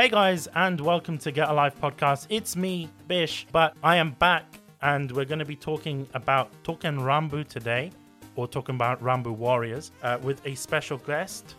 Hey guys, and welcome to Get A Life podcast. It's me, Bish, but I am back and we're going to be talking about Token Rambu today, or talking about Rambu Warriors, uh, with a special guest.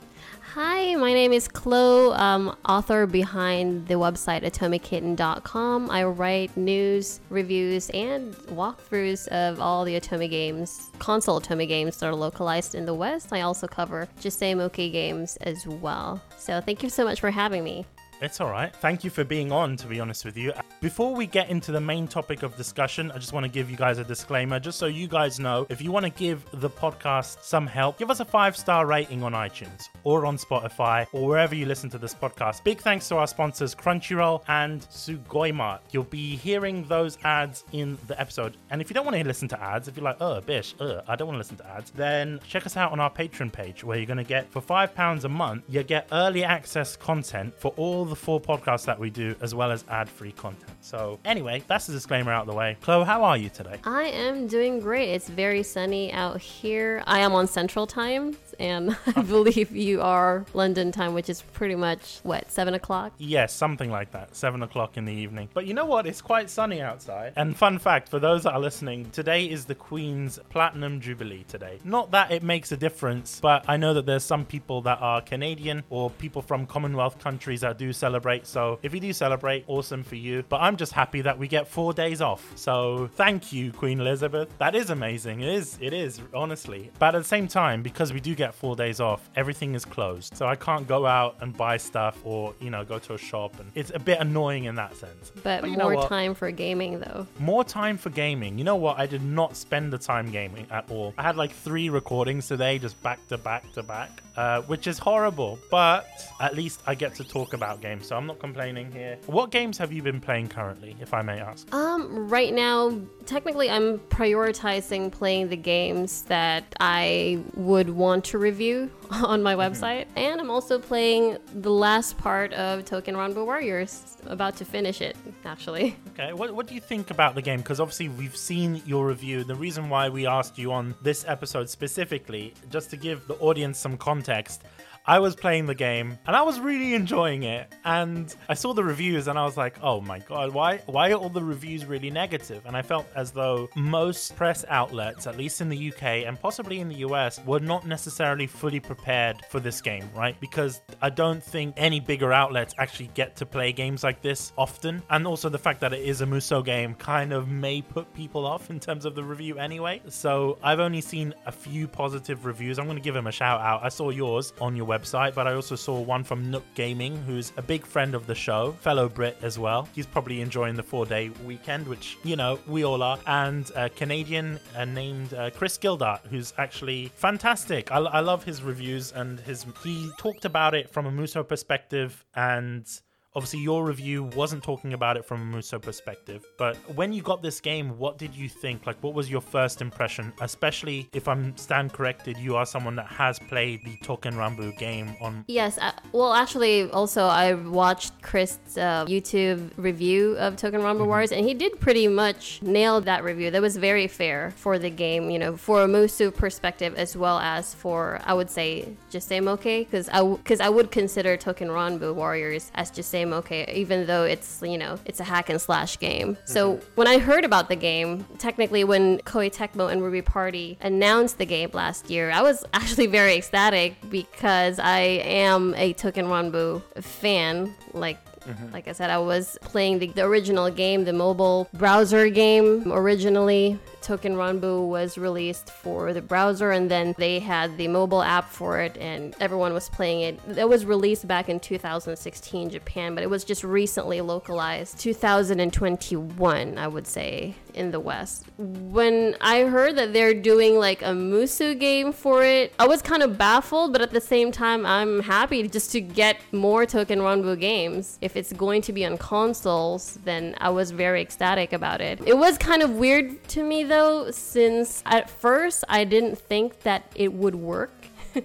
Hi, my name is Chloe, um, author behind the website otomekitten.com. I write news, reviews, and walkthroughs of all the Otome games, console Otome games that are localized in the West. I also cover Josei Muke games as well. So thank you so much for having me. It's all right. Thank you for being on, to be honest with you. Before we get into the main topic of discussion, I just want to give you guys a disclaimer, just so you guys know if you want to give the podcast some help, give us a five star rating on iTunes or on Spotify or wherever you listen to this podcast. Big thanks to our sponsors, Crunchyroll and Sugoimart. You'll be hearing those ads in the episode. And if you don't want to listen to ads, if you're like, oh, bish, uh, I don't want to listen to ads, then check us out on our Patreon page where you're going to get, for £5 a month, you get early access content for all the four podcasts that we do, as well as ad free content. So, anyway, that's the disclaimer out of the way. Chloe, how are you today? I am doing great. It's very sunny out here. I am on Central Time, and I uh-huh. believe you are London time, which is pretty much what, 7 o'clock? Yes, something like that. 7 o'clock in the evening. But you know what? It's quite sunny outside. And fun fact for those that are listening, today is the Queen's Platinum Jubilee today. Not that it makes a difference, but I know that there's some people that are Canadian or people from Commonwealth countries that do celebrate. So if you do celebrate, awesome for you. But I'm just happy that we get four days off. So thank you, Queen Elizabeth. That is amazing. It is. It is, honestly. But at the same time, because we do get four days off, everything is closed. So I can't go out and buy stuff or, you know, go to a shop. And it's a bit annoying in that sense. But, but more time for gaming, though. More time for gaming. You know what? I did not spend the time gaming at all. I had like three recordings today, just back to back to back, uh, which is horrible. But at least I get to talk about games games, so I'm not complaining here. What games have you been playing currently, if I may ask? Um, right now, technically, I'm prioritizing playing the games that I would want to review on my mm-hmm. website, mm-hmm. and I'm also playing the last part of Token Ranbu Warriors. About to finish it, actually. Okay, what, what do you think about the game? Because obviously, we've seen your review. The reason why we asked you on this episode specifically, just to give the audience some context, I was playing the game and I was really enjoying it. And I saw the reviews and I was like, oh my god, why why are all the reviews really negative? And I felt as though most press outlets, at least in the UK and possibly in the US, were not necessarily fully prepared for this game, right? Because I don't think any bigger outlets actually get to play games like this often. And also the fact that it is a Musou game kind of may put people off in terms of the review anyway. So I've only seen a few positive reviews. I'm going to give him a shout out. I saw yours on your website, but I also saw one from Nook Gaming, who's a big friend of the show, fellow Brit as well. He's probably enjoying the four day weekend, which, you know, we all are. And a Canadian uh, named uh, Chris Gildart, who's actually fantastic. I, I love his reviews and his. He talked about it from a Muso perspective and Obviously, your review wasn't talking about it from a Musou perspective, but when you got this game, what did you think? Like, what was your first impression? Especially if I'm stand corrected, you are someone that has played the Token Rambu game on. Yes, uh, well, actually, also I watched Chris' uh, YouTube review of Token Rambu mm-hmm. Wars, and he did pretty much nail that review. That was very fair for the game, you know, for a Musou perspective as well as for I would say Josei Muke, because I because w- I would consider Token Rambu Warriors as Josei Muke okay, even though it's, you know, it's a hack and slash game. Mm-hmm. So when I heard about the game, technically when Koei Tecmo and Ruby Party announced the game last year, I was actually very ecstatic because I am a Token Ranbu fan. Like Mm-hmm. Like I said, I was playing the, the, original game, the mobile browser game originally. Token Ranbu was released for the browser, and then they had the mobile app for it, and everyone was playing it. It was released back in 2016 Japan, but it was just recently localized 2021, I would say, in the West. When I heard that they're doing like a Musu game for it, I was kind of baffled, but at the same time, I'm happy just to get more Token Ranbu games. If it's going to be on consoles, then I was very ecstatic about it. It was kind of weird to me though, since at first I didn't think that it would work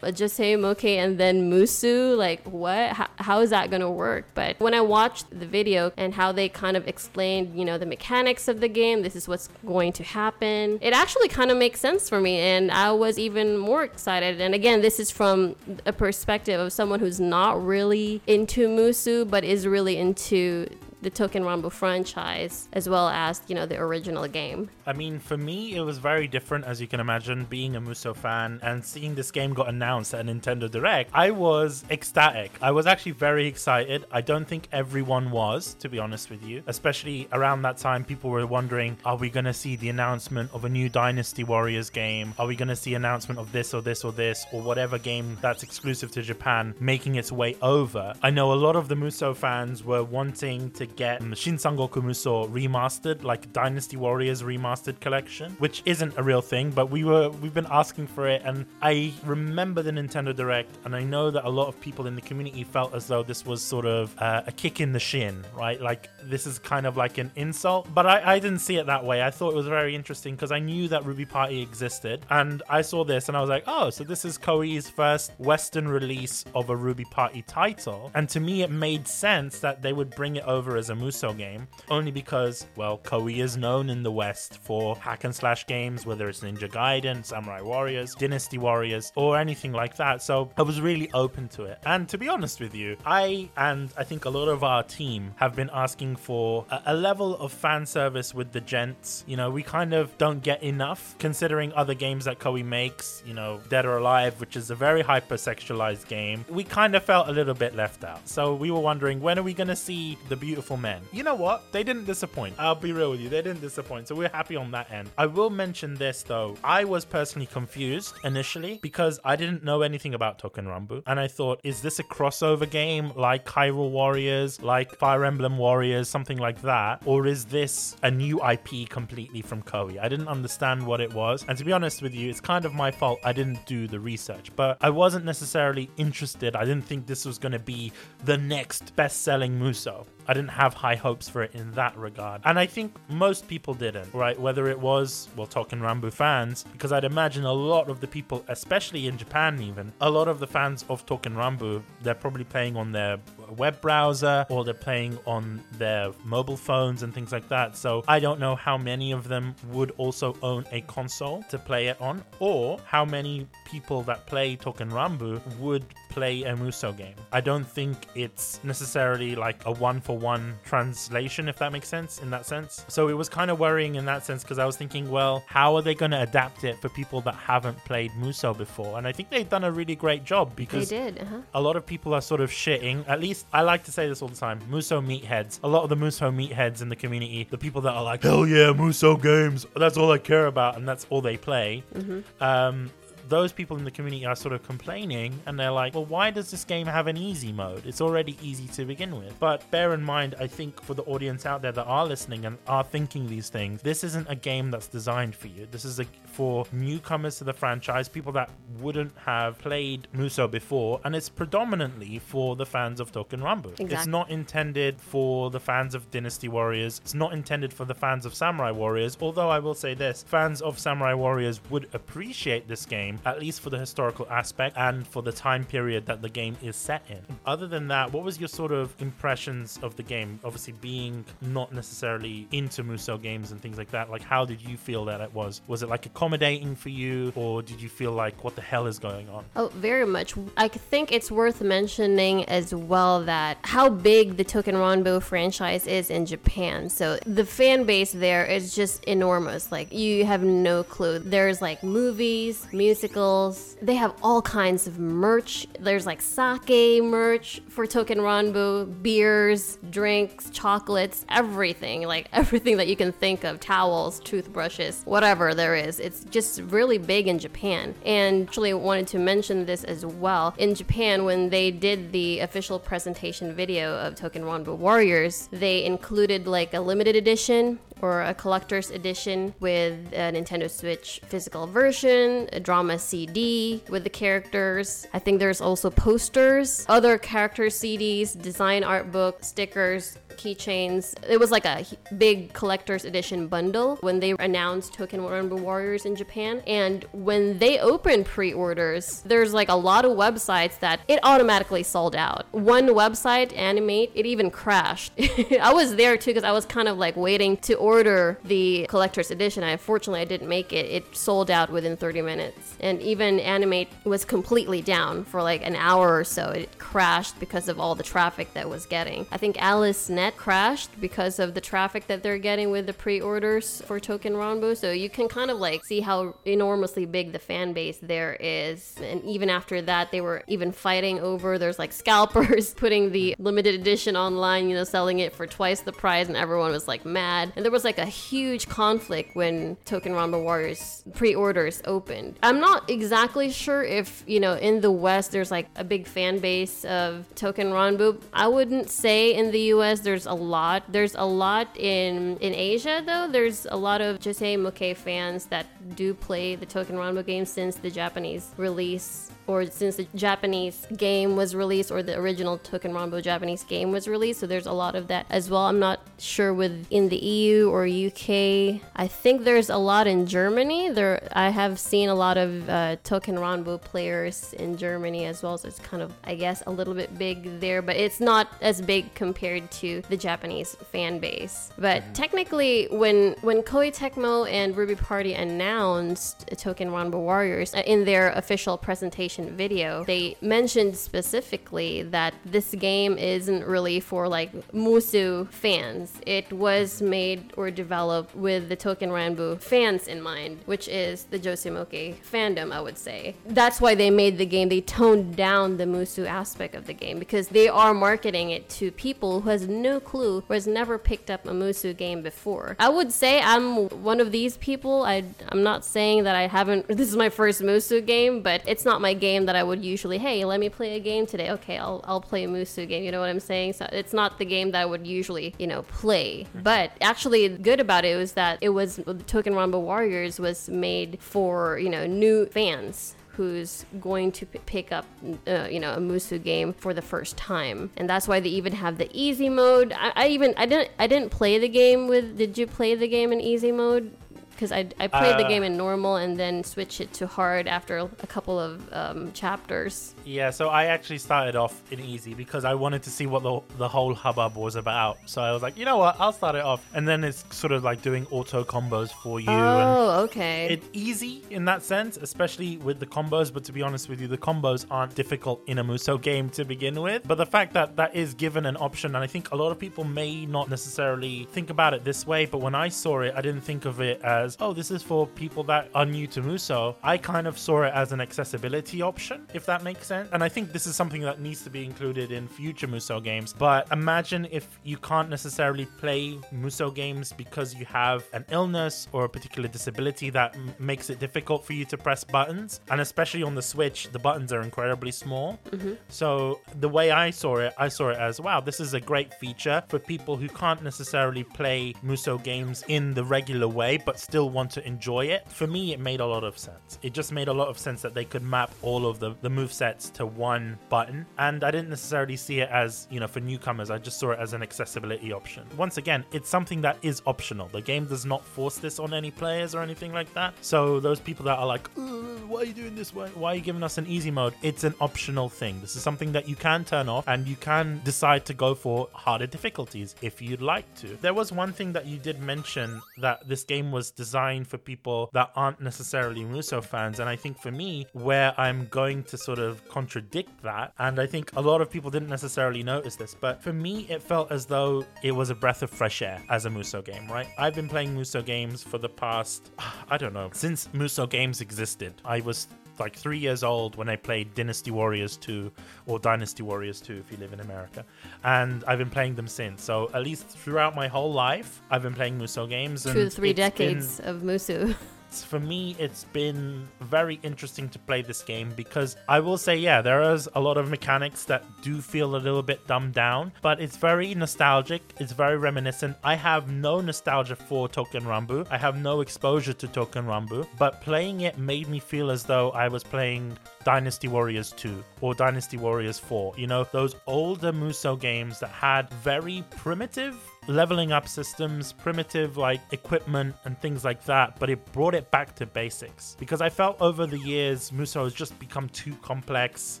Josei Muke and then Musu. Like, what? How, how is that to work? But when I watched the video and how they kind of explained, you know, the mechanics of the game, this is what's going to happen, it actually kind of makes sense for me. And I was even more excited. And again, this is from a perspective of someone who's not really into Musu, but is really into the Token Rambo franchise as well as, you know, the original game. I mean, for me, it was very different, as you can imagine, being a Muso fan and seeing this game got announced at Nintendo Direct. I was ecstatic. I was actually very excited. I don't think everyone was, to be honest with you. Especially around that time, people were wondering, are we going to see the announcement of a new Dynasty Warriors game? Are we going to see announcement of this or this or this or whatever game that's exclusive to Japan making its way over? I know a lot of the Muso fans were wanting to get Shin Sangoku Muso remastered, like Dynasty Warriors remastered collection, which isn't a real thing, but we were we've been asking for it, and I remember the Nintendo Direct, and I know that a lot of people in the community felt as though this was sort of uh, a kick in the shin, right? Like this is kind of like an insult, but I, I didn't see it that way. I thought it was very interesting because I knew that Ruby Party existed, and I saw this and I was like, oh, so this is Koei's first Western release of a Ruby Party title, and to me it made sense that they would bring it over as a Muso game, only because, well, Koei is known in the West for hack and slash games, whether it's Ninja Gaiden, Samurai Warriors, Dynasty Warriors, or anything like that. So I was really open to it. And to be honest with you, I and I think a lot of our team have been asking for a, a level of fan service with the gents. You know, we kind of don't get enough considering other games that Koei makes, you know, Dead or Alive, which is a very hypersexualized game. We kind of felt a little bit left out. So we were wondering when are we going to see the beautiful men? You know what? They didn't disappoint. I'll be real with you. They didn't disappoint. So we're happy on that end. I will mention this though. I was personally confused initially because I didn't know anything about Token Rambu. And I thought, is this a crossover game like Hyrule Warriors, like Fire Emblem Warriors, something like that? Or is this a new IP completely from Koei? I didn't understand what it was. And to be honest with you, it's kind of my fault I didn't do the research. But I wasn't necessarily interested. I didn't think this was going to be the next best selling Muso. I didn't have high hopes for it in that regard. And I think most people didn't, right? Whether it was, well, Token Ranbu fans, because I'd imagine a lot of the people, especially in Japan even, a lot of the fans of Token Rambo, they're probably playing on their web browser or they're playing on their mobile phones and things like that. So I don't know how many of them would also own a console to play it on, or how many people that play Token Rambu would play a Muso game. I don't think it's necessarily like a one for one translation, if that makes sense, in that sense. So it was kind of worrying in that sense because I was thinking, well, how are they going to adapt it for people that haven't played Muso before? And I think they've done a really great job because they did. Uh-huh. a lot of people are sort of shitting. At least I like to say this all the time Muso meatheads. A lot of the Muso meatheads in the community, the people that are like, hell yeah, Muso games, that's all I care about, and that's all they play. Mm-hmm. Um, those people in the community are sort of complaining and they're like, well, why does this game have an easy mode? It's already easy to begin with. But bear in mind, I think for the audience out there that are listening and are thinking these things, this isn't a game that's designed for you. This is a, for newcomers to the franchise, people that wouldn't have played Muso before, and it's predominantly for the fans of Token Rambo. Exactly. It's not intended for the fans of Dynasty Warriors. It's not intended for the fans of Samurai Warriors. Although I will say this, fans of Samurai Warriors would appreciate this game at least for the historical aspect and for the time period that the game is set in. Other than that, what was your sort of impressions of the game? Obviously, being not necessarily into Muso games and things like that, like how did you feel that it was? Was it like accommodating for you, or did you feel like what the hell is going on? Oh, very much. I think it's worth mentioning as well that how big the Token Ranbo franchise is in Japan. So the fan base there is just enormous. Like you have no clue. There's like movies, musicals. They have all kinds of merch. There's like sake merch for Token Ranbo, beers, drinks, chocolates, everything. Like everything that you can think of, towels, toothbrushes, whatever there is. It's just really big in Japan. And actually wanted to mention this as well. In Japan, when they did the official presentation video of Token Ranbo Warriors, they included like a limited edition or a collector's edition with a Nintendo Switch physical version, a drama CD with the characters. I think there's also posters, other character CDs, design art book, stickers, keychains. It was like a big collector's edition bundle when they announced Token Ranbu Warriors in Japan. And when they opened pre orders, there's like a lot of websites that it automatically sold out. One website, Animate, it even crashed. I was there too because I was kind of like waiting to order the collector's edition. I unfortunately I didn't make it. It sold out within 30 minutes. And even Animate was completely down for like an hour or so. It crashed because of all the traffic that was getting. I think Alice crashed because of the traffic that they're getting with the pre-orders for Token Ranbo. So you can kind of like see how enormously big the fan base there is. And even after that, they were even fighting over there's like scalpers putting the limited edition online, you know, selling it for twice the price, and everyone was like mad. And there was like a huge conflict when Token Ranbo Warriors pre-orders opened. I'm not exactly sure if you know in the West there's like a big fan base of Token Ranbu. I wouldn't say in the US there's a lot. There's a lot in in Asia though. There's a lot of Josei Muke fans that do play the Token Ranbu game since the Japanese release or since the Japanese game was released or the original Token Ranbo Japanese game was released. So there's a lot of that as well. I'm not sure with in the EU or UK. I think there's a lot in Germany. There I have seen a lot of uh, Token Ranbo players in Germany as well. So it's kind of I guess a little bit big there, but it's not as big compared to the Japanese fan base. But technically, when when Koei Tecmo and Ruby Party announced Token Ranbo Warriors uh, in their official presentation video, they mentioned specifically that this game isn't really for like Musu fans. It was made or developed with the Token Ranbu fans in mind, which is the Josei Muke fandom, I would say. That's why they made the game. They toned down the Musu aspect of the game because they are marketing it to people who has no clue or has never picked up a Musu game before. I would say I'm one of these people. I, I'm not saying that I haven't, this is my first Musu game, but it's not my game that I would usually, hey, let me play a game today. Okay, I'll, I'll play a Musu game. You know what I'm saying? So it's not the game that I would usually, you know, play. Hmm. But actually, good about it was that it was Token Ranbo Warriors was made for, you know, new fans who's going to p- pick up, uh, you know, a Musu game for the first time, and that's why they even have the easy mode. I, I even I didn't I didn't play the game with. Did you play the game in easy mode? Because I, I played the Uh, game in normal and then switched it to hard after a couple of um, chapters. Yeah, so I actually started off in easy because I wanted to see what the, the whole hubbub was about. So I was like, you know what, I'll start it off. And then it's sort of like doing auto combos for you. and Oh, okay. it's easy in that sense, especially with the combos. But to be honest with you, the combos aren't difficult in a Muso game to begin with. But the fact that that is given an option, and I think a lot of people may not necessarily think about it this way, but when I saw it, I didn't think of it as, oh, this is for people that are new to Muso. I kind of saw it as an accessibility option, if that makes sense. And I think this is something that needs to be included in future Muso games. But imagine if you can't necessarily play Muso games because you have an illness or a particular disability that m- makes it difficult for you to press buttons. And especially on the Switch, the buttons are incredibly small. Mm-hmm. So the way I saw it, I saw it as wow, this is a great feature for people who can't necessarily play Muso games in the regular way, but still want to enjoy it. For me, it made a lot of sense. It just made a lot of sense that they could map all of the, the move sets to one button. And I didn't necessarily see it as, you know, for newcomers, I just saw it as an accessibility option. Once again, it's something that is optional. The game does not force this on any players or anything like that. So those people that are like, why are you doing this? Why, why are you giving us an easy mode? It's an optional thing. This is something that you can turn off and you can decide to go for harder difficulties if you'd like to. There was one thing that you did mention that this game was designed for people that aren't necessarily Muso fans. And I think for me, where I'm going to sort of contradict that, and I think a lot of people didn't necessarily notice this, but for me, it felt as though it was a breath of fresh air as a Muso game, right? I've been playing Muso games for the past, I don't know, since Muso games existed. I was like three years old when I played Dynasty Warriors 2 or Dynasty Warriors 2 if you live in America. And I've been playing them since. So at least throughout my whole life, I've been playing Muso games. And Two to three it's been- decades of Musu. for me, it's been very interesting to play this game because I will say, yeah, there is a lot of mechanics that do feel a little bit dumbed down, but it's very nostalgic. It's very reminiscent. I have no nostalgia for Token Rambu. I have no exposure to Token Rambu, but playing it made me feel as though I was playing Dynasty Warriors 2 or Dynasty Warriors 4. You know, those older Muso games that had very primitive leveling up systems, primitive like equipment and things like that, but it brought it back to basics. Because I felt over the years Muso has just become too complex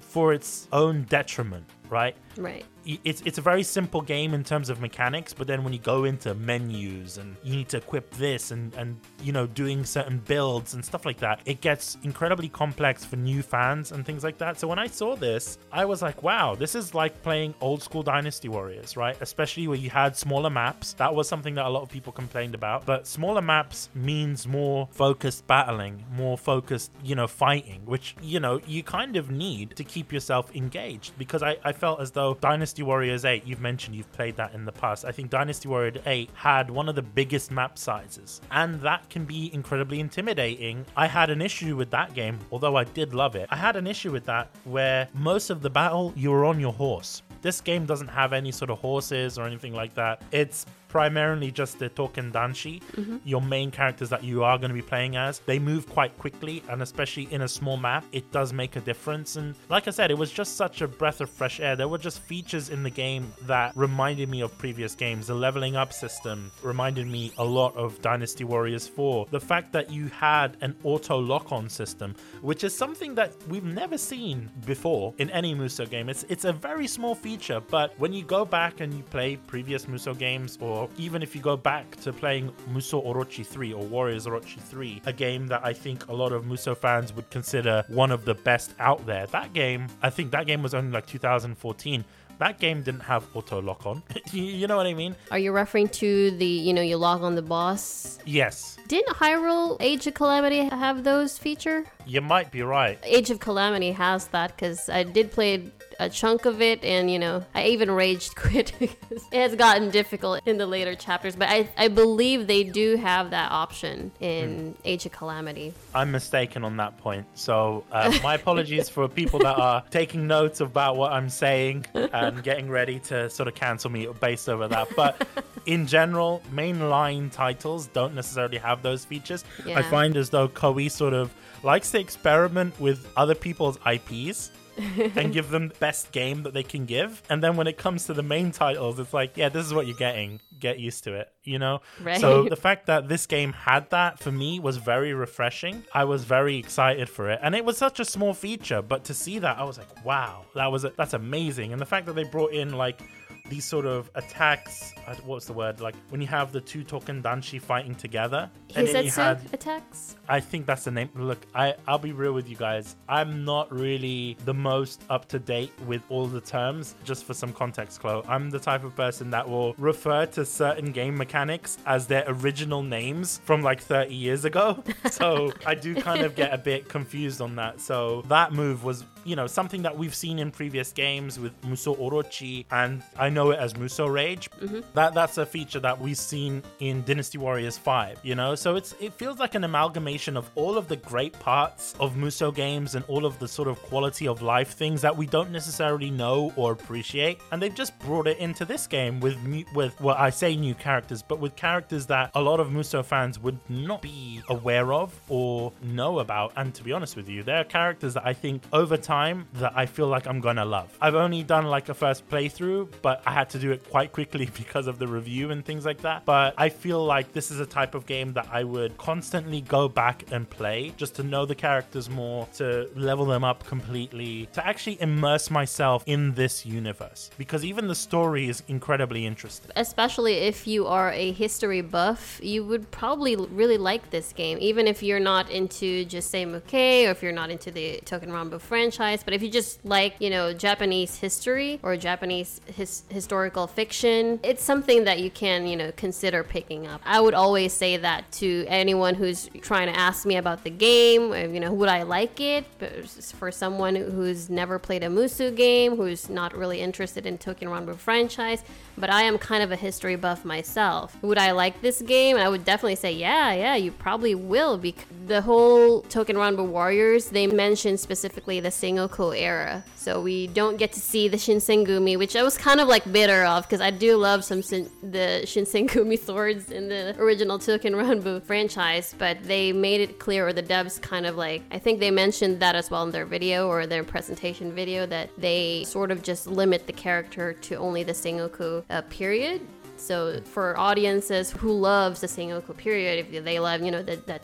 for its own detriment, right? Right it's it's a very simple game in terms of mechanics, but then when you go into menus and you need to equip this and and you know doing certain builds and stuff like that, it gets incredibly complex for new fans and things like that. So when I saw this, I was like, wow, this is like playing old school Dynasty Warriors, right? Especially where you had smaller maps. That was something that a lot of people complained about. But smaller maps means more focused battling, more focused, you know, fighting, which you know you kind of need to keep yourself engaged because I, I felt as though Dynasty Dynasty Warriors 8, you've mentioned you've played that in the past. I think Dynasty Warriors 8 had one of the biggest map sizes, and that can be incredibly intimidating. I had an issue with that game, although I did love it. I had an issue with that where most of the battle you were on your horse. This game doesn't have any sort of horses or anything like that. It's primarily just the token danshi, mm-hmm. your main characters that you are going to be playing as. They move quite quickly, and especially in a small map, it does make a difference. And like I said, it was just such a breath of fresh air. There were just features in the game that reminded me of previous games. The leveling up system reminded me a lot of Dynasty Warriors 4. The fact that you had an auto lock on system, which is something that we've never seen before in any Muso game. It's, it's a very small feature, but when you go back and you play previous Muso games or or even if you go back to playing Muso Orochi 3 or Warriors Orochi 3, a game that I think a lot of Muso fans would consider one of the best out there. That game, I think that game was only like 2014 that game didn't have auto lock on. you know what I mean? Are you referring to the, you know, you log on the boss? Yes. Didn't Hyrule Age of Calamity have those feature? You might be right. Age of Calamity has that because I did play a chunk of it, and you know, I even raged quit because it has gotten difficult in the later chapters. But I, I believe they do have that option in mm. Age of Calamity. I'm mistaken on that point. So uh, my apologies for people that are taking notes about what I'm saying and getting ready to sort of cancel me based over that. But in general, mainline titles don't necessarily have those features. Yeah. I find as though Koei sort of likes to experiment with other people's IPs and give them the best game that they can give. And then when it comes to the main titles, it's like, yeah, this is what you're getting. Get used to it, you know? Right. So the fact that this game had that for me was very refreshing. I was very excited for it. And it was such a small feature, but to see that, I was like, wow, that was a, that's amazing. And the fact that they brought in like these sort of attacks. Uh, what's the word? Like when you have the two token danshi fighting together. And then had attacks. I think that's the name. Look, I I'll be real with you guys. I'm not really the most up to date with all the terms. Just for some context, Chloe, I'm the type of person that will refer to certain game mechanics as their original names from like 30 years ago. so I do kind of get a bit confused on that. So that move was, you know, something that we've seen in previous games with Muso Orochi, and I know it as Muso Rage. Mm-hmm. That that's a feature that we've seen in Dynasty Warriors 5, you know? So it's it feels like an amalgamation of all of the great parts of Muso games and all of the sort of quality of life things that we don't necessarily know or appreciate. And they've just brought it into this game with with well I say new characters, but with characters that a lot of Muso fans would not be aware of or know about. And to be honest with you, there are characters that I think over time that I feel like I'm gonna love. I've only done like a first playthrough, but I had to do it quite quickly because of the review and things like that. But I feel like this is a type of game that I would constantly go back and play just to know the characters more, to level them up completely, to actually immerse myself in this universe. Because even the story is incredibly interesting. Especially if you are a history buff, you would probably really like this game, even if you're not into Josei Muke or if you're not into the Token Ranbu franchise. Franchise, but if you just like, you know, Japanese history or Japanese his- historical fiction, it's something that you can, you know, consider picking up. I would always say that to anyone who's trying to ask me about the game, uh, you know, would I like it? But for someone who's never played a Musu game, who's not really interested in Token Ranbu franchise, but I am kind of a history buff myself. Would I like this game? I would definitely say, yeah, yeah, you probably will. Because the whole Token Ranbu Warriors, they mentioned specifically the Sengoku era. So we don't get to see the Shinsengumi, which I was kind of like bitter of because I do love some sin- the Shinsengumi swords in the original Token Ranbu franchise, but they made it clear, or the devs kind of like, I think they mentioned that as well in their video or their presentation video, that they sort of just limit the character to only the Sengoku uh, period. So for audiences who loves the Sengoku period, if they love, you know, the, the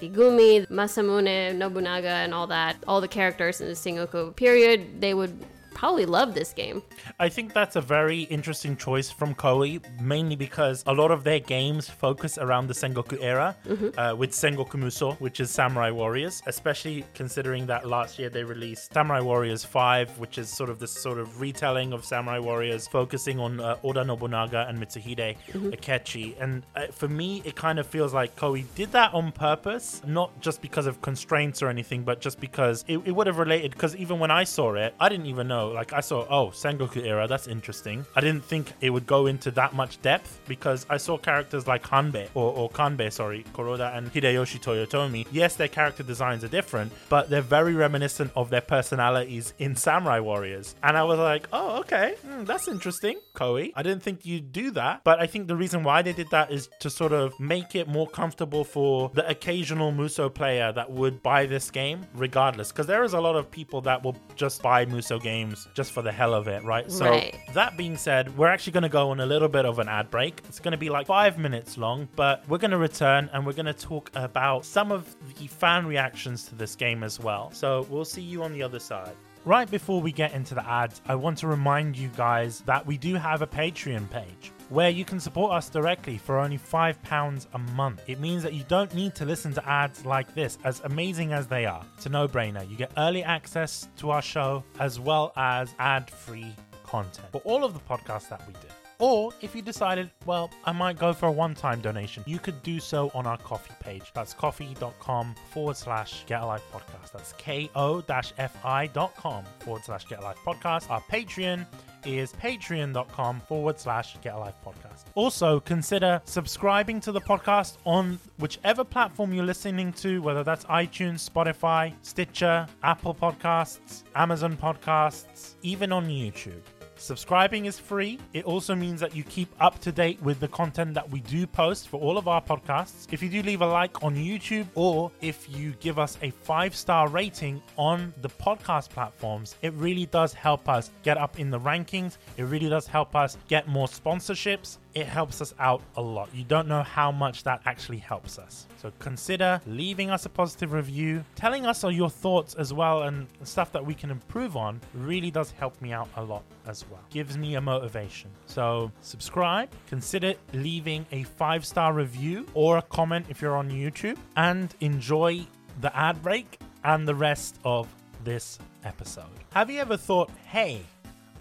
Masamune, Nobunaga, and all that, all the characters in the Sengoku period, they would probably love this game. I think that's a very interesting choice from Koei, mainly because a lot of their games focus around the Sengoku era, Mm-hmm. uh, with Sengoku Muso, which is Samurai Warriors, especially considering that last year they released Samurai Warriors 5, which is sort of this sort of retelling of Samurai Warriors, focusing on uh, Oda Nobunaga and Mitsuhide Mm-hmm. Akechi. And uh, for me, it kind of feels like Koei did that on purpose, not just because of constraints or anything, but just because it, it would have related. Because even when I saw it, I didn't even know. Like, I saw, oh, Sengoku era, that's interesting. I didn't think it would go into that much depth because I saw characters like Hanbei, or, or Kanbei, sorry, Kuroda and Hideyoshi Toyotomi. Yes, their character designs are different, but they're very reminiscent of their personalities in Samurai Warriors. And I was like, oh, okay, hmm, that's interesting, Koei. I didn't think you'd do that, but I think the reason why they did that is to sort of make it more comfortable for the occasional Muso player that would buy this game, regardless. Because there is a lot of people that will just buy Muso games just for the hell of it, right? So, Right. that being said, we're actually going to go on a little bit of an ad break. It's going to be like five minutes long, but we're going to return and we're going to talk about some of the fan reactions to this game as well. So we'll see you on the other side. Right before we get into the ads, I want to remind you guys that we do have a Patreon page where you can support us directly for only £5 a month. It means that you don't need to listen to ads like this, as amazing as they are. It's a no brainer. You get early access to our show as well as ad free content for all of the podcasts that we do. Or if you decided, well, I might go for a one time donation, you could do so on our Ko-fi page. That's ko-fi.com forward slash get a life podcast. That's ko fi.com forward slash get a life podcast. Our Patreon is patreon.com forward slash get a life podcast. Also, consider subscribing to the podcast on whichever platform you're listening to, whether that's iTunes, Spotify, Stitcher, Apple Podcasts, Amazon Podcasts, even on YouTube. Subscribing is free. It also means that you keep up to date with the content that we do post for all of our podcasts. If you do leave a like on YouTube or if you give us a five star rating on the podcast platforms, it really does help us get up in the rankings. It really does help us get more sponsorships. It helps us out a lot. You don't know how much that actually helps us. So consider leaving us a positive review, telling us all your thoughts as well, and stuff that we can improve on. Really does help me out a lot as well. Gives me a motivation. So subscribe, consider leaving a five star review or a comment if you're on YouTube, and enjoy the ad break and the rest of this episode. Have you ever thought, hey,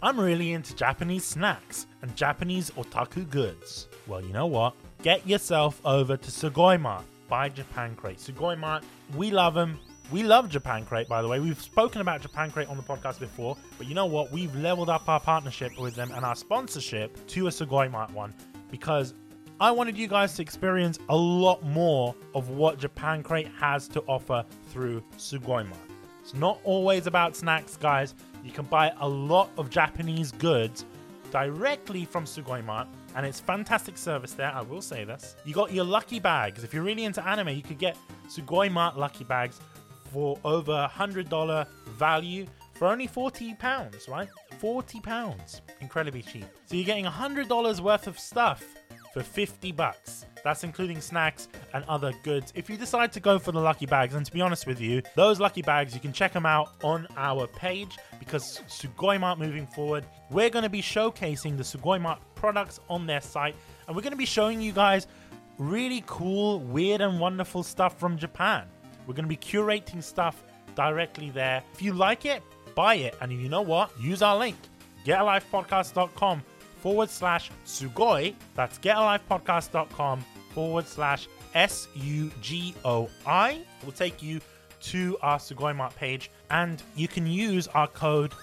I'm really into Japanese snacks and Japanese otaku goods. Well, you know what? Get yourself over to Sugoi Mart by Japan Crate. Sugoi Mart, we love them. We love Japan Crate, by the way. We've spoken about Japan Crate on the podcast before, but you know what? We've leveled up our partnership with them and our sponsorship to a Sugoi Mart one because I wanted you guys to experience a lot more of what Japan Crate has to offer through Sugoi Mart. It's not always about snacks, guys. You can buy a lot of Japanese goods directly from Sugoi Mart, and it's fantastic service there. I will say this. You got your lucky bags. If you're really into anime, you could get Sugoi Mart lucky bags for over a hundred dollar value for only forty pounds. Right, forty pounds, incredibly cheap. So you're getting a hundred dollars worth of stuff for 50 bucks. That's including snacks and other goods. If you decide to go for the lucky bags, and to be honest with you, those lucky bags, you can check them out on our page because Sugoi Mart moving forward, we're going to be showcasing the Sugoi Mart products on their site and we're going to be showing you guys really cool, weird, and wonderful stuff from Japan. We're going to be curating stuff directly there. If you like it, buy it. And you know what? Use our link, getalifepodcast.com forward slash sugoi. That's getalifepodcast.com forward slash S U G O I. Will take you to our Sugoi Mart page and you can use our code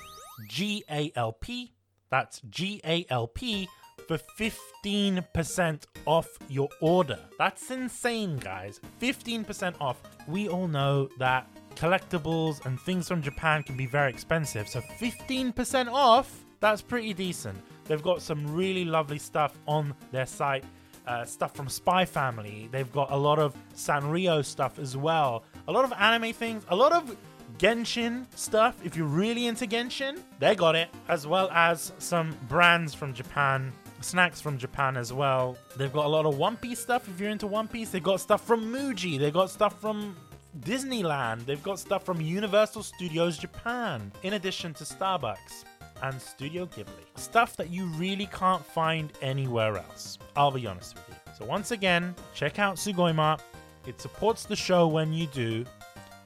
GALP. That's GALP for 15% off your order. That's insane, guys. 15% off. We all know that collectibles and things from Japan can be very expensive, so 15% off, that's pretty decent. They've got some really lovely stuff on their site. Uh, stuff from Spy Family. They've got a lot of Sanrio stuff as well. A lot of anime things. A lot of Genshin stuff. If you're really into Genshin, they got it. As well as some brands from Japan snacks from Japan as well. They've got a lot of One Piece stuff if you're into One Piece. They've got stuff from Muji. They've got stuff from Disneyland. They've got stuff from Universal Studios Japan, in addition to Starbucks and Studio Ghibli. Stuff that you really can't find anywhere else. I'll be honest with you. So once again, check out Sugoi Mart. It supports the show when you do.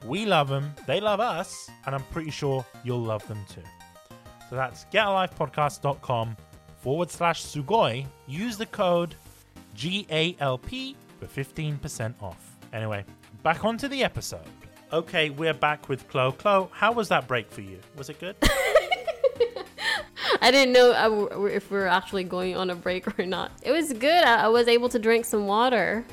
We love them, they love us, and I'm pretty sure you'll love them too. So that's getalifepodcast.com forward slash Sugoi. Use the code GALP for 15% off. Anyway, back onto the episode. Okay, we're back with Chloe. Chloe, how was that break for you? Was it good? I didn't know uh, if we were actually going on a break or not. It was good. I, I was able to drink some water.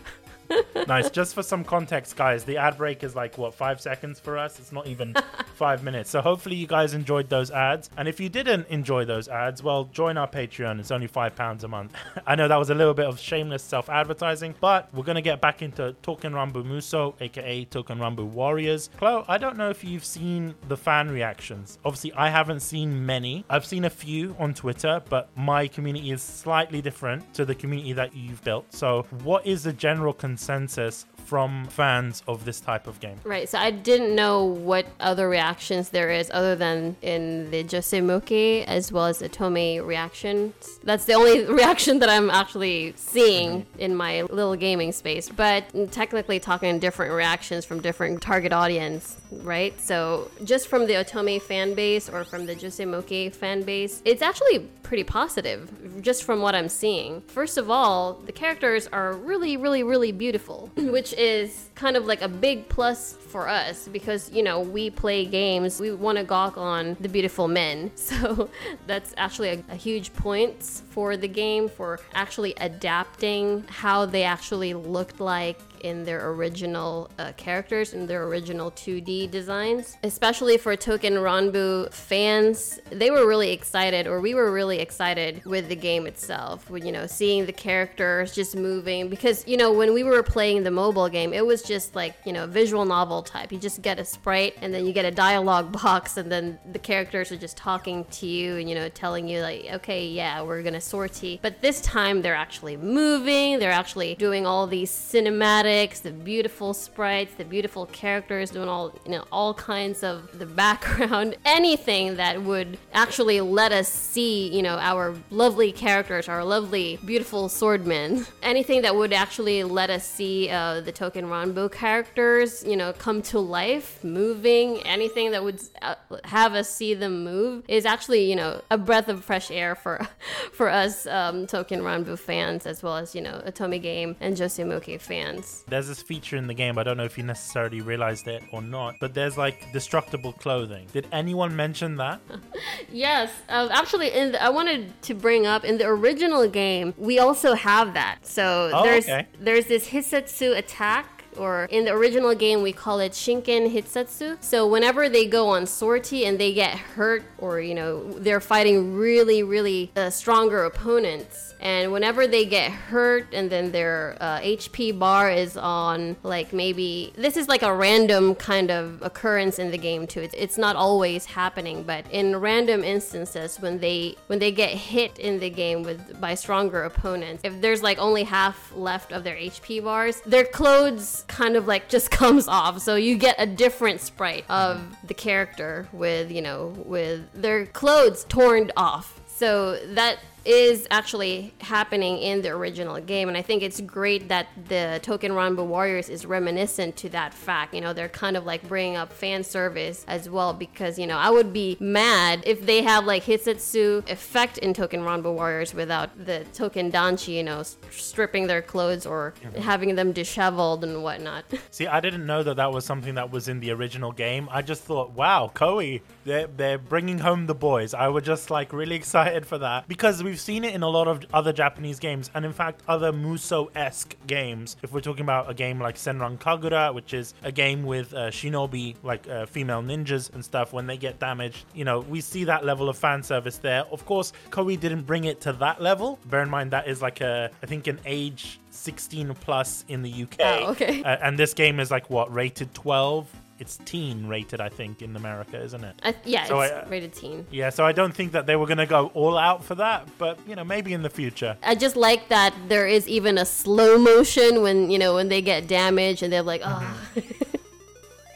nice. Just for some context, guys, the ad break is like what five seconds for us. It's not even five minutes. So hopefully you guys enjoyed those ads. And if you didn't enjoy those ads, well, join our Patreon. It's only five pounds a month. I know that was a little bit of shameless self-advertising, but we're gonna get back into Token Rambu Muso, aka Token Rambu Warriors. Chloe, I don't know if you've seen the fan reactions. Obviously, I haven't seen many. I've seen a few on Twitter, but my community is slightly different to the community that you've built. So, what is the general consensus consensus from fans of this type of game? Right. So I didn't know what other reactions there is other than in the Josei Muke as well as Otome reactions. That's the only reaction that I'm actually seeing mm-hmm. in my little gaming space. But technically talking different reactions from different target audience, right? So just from the Otome fan base or from the Josei Muke fan base, it's actually pretty positive just from what I'm seeing. First of all, the characters are really, really, really beautiful, which is kind of like a big plus for us because, you know, we play games, we want to gawk on the beautiful men. So that's actually a, a huge point for the game for actually adapting how they actually looked like in their original uh, characters in their original 2D designs. Especially for Token Ranbu fans, they were really excited, or we were really excited with the game itself. With you know seeing the characters just moving, because you know when we were playing the mobile game, it was just like you know visual novel type. You just get a sprite, and then you get a dialogue box, and then the characters are just talking to you, and you know telling you like, okay, yeah, we're gonna sortie. But this time they're actually moving. They're actually doing all these cinematics, the beautiful sprites, the beautiful characters, doing all you know all kinds of the background, anything that would actually let us see you know our lovely characters, our lovely beautiful swordmen, anything that would actually let us see uh, the Token Ranbu characters you know come to life, moving, anything that would uh, have us see them move is actually you know a breath of fresh air for for us um, Token Ranbu fans as well as you know Otome Game and Josei Muke fans there's this feature in the game. I don't know if you necessarily realized it or not, but there's like destructible clothing. Did anyone mention that? yes, uh, actually, in the, I wanted to bring up in the original game, we also have that. So oh, there's okay. there's this Hissatsu attack or in the original game we call it Shinken Hissatsu. So whenever they go on sortie and they get hurt or you know they're fighting really really uh, stronger opponents and whenever they get hurt and then their uh, HP bar is on like maybe this is like a random kind of occurrence in the game too. It's, it's not always happening, but in random instances when they when they get hit in the game with by stronger opponents, if there's like only half left of their HP bars, their clothes kind of like just comes off. So you get a different sprite of the character with, you know, with their clothes torn off. So that is actually happening in the original game. And I think it's great that the Token Ranbu Warriors is reminiscent to that fact. You know, they're kind of like bringing up fan service as well because, you know, I would be mad if they have like Hissatsu effect in Token Ranbu Warriors without the Token Danshi, you know, stripping their clothes or having them disheveled and whatnot. See, I didn't know that that was something that was in the original game. I just thought, wow, Koei, they're, they're bringing home the boys. I was just like really excited for that because we've seen it in a lot of other Japanese games and in fact other Muso esque games. If we're talking about a game like Senran Kagura, which is a game with uh, shinobi, like uh, female ninjas and stuff, when they get damaged, you know, we see that level of fan service there. Of course, Koei didn't bring it to that level. Bear in mind that is like a, I think an age 16 plus in the UK. Oh, okay. Uh, and this game is like what rated 12 it's teen rated i think in america isn't it? I, yeah, So it's I- uh, rated teen. yeah so i don't think that they were going to go all out for that but you know maybe in the future. I just like that there is even a slow motion when you know when they get damaged and they're like, oh,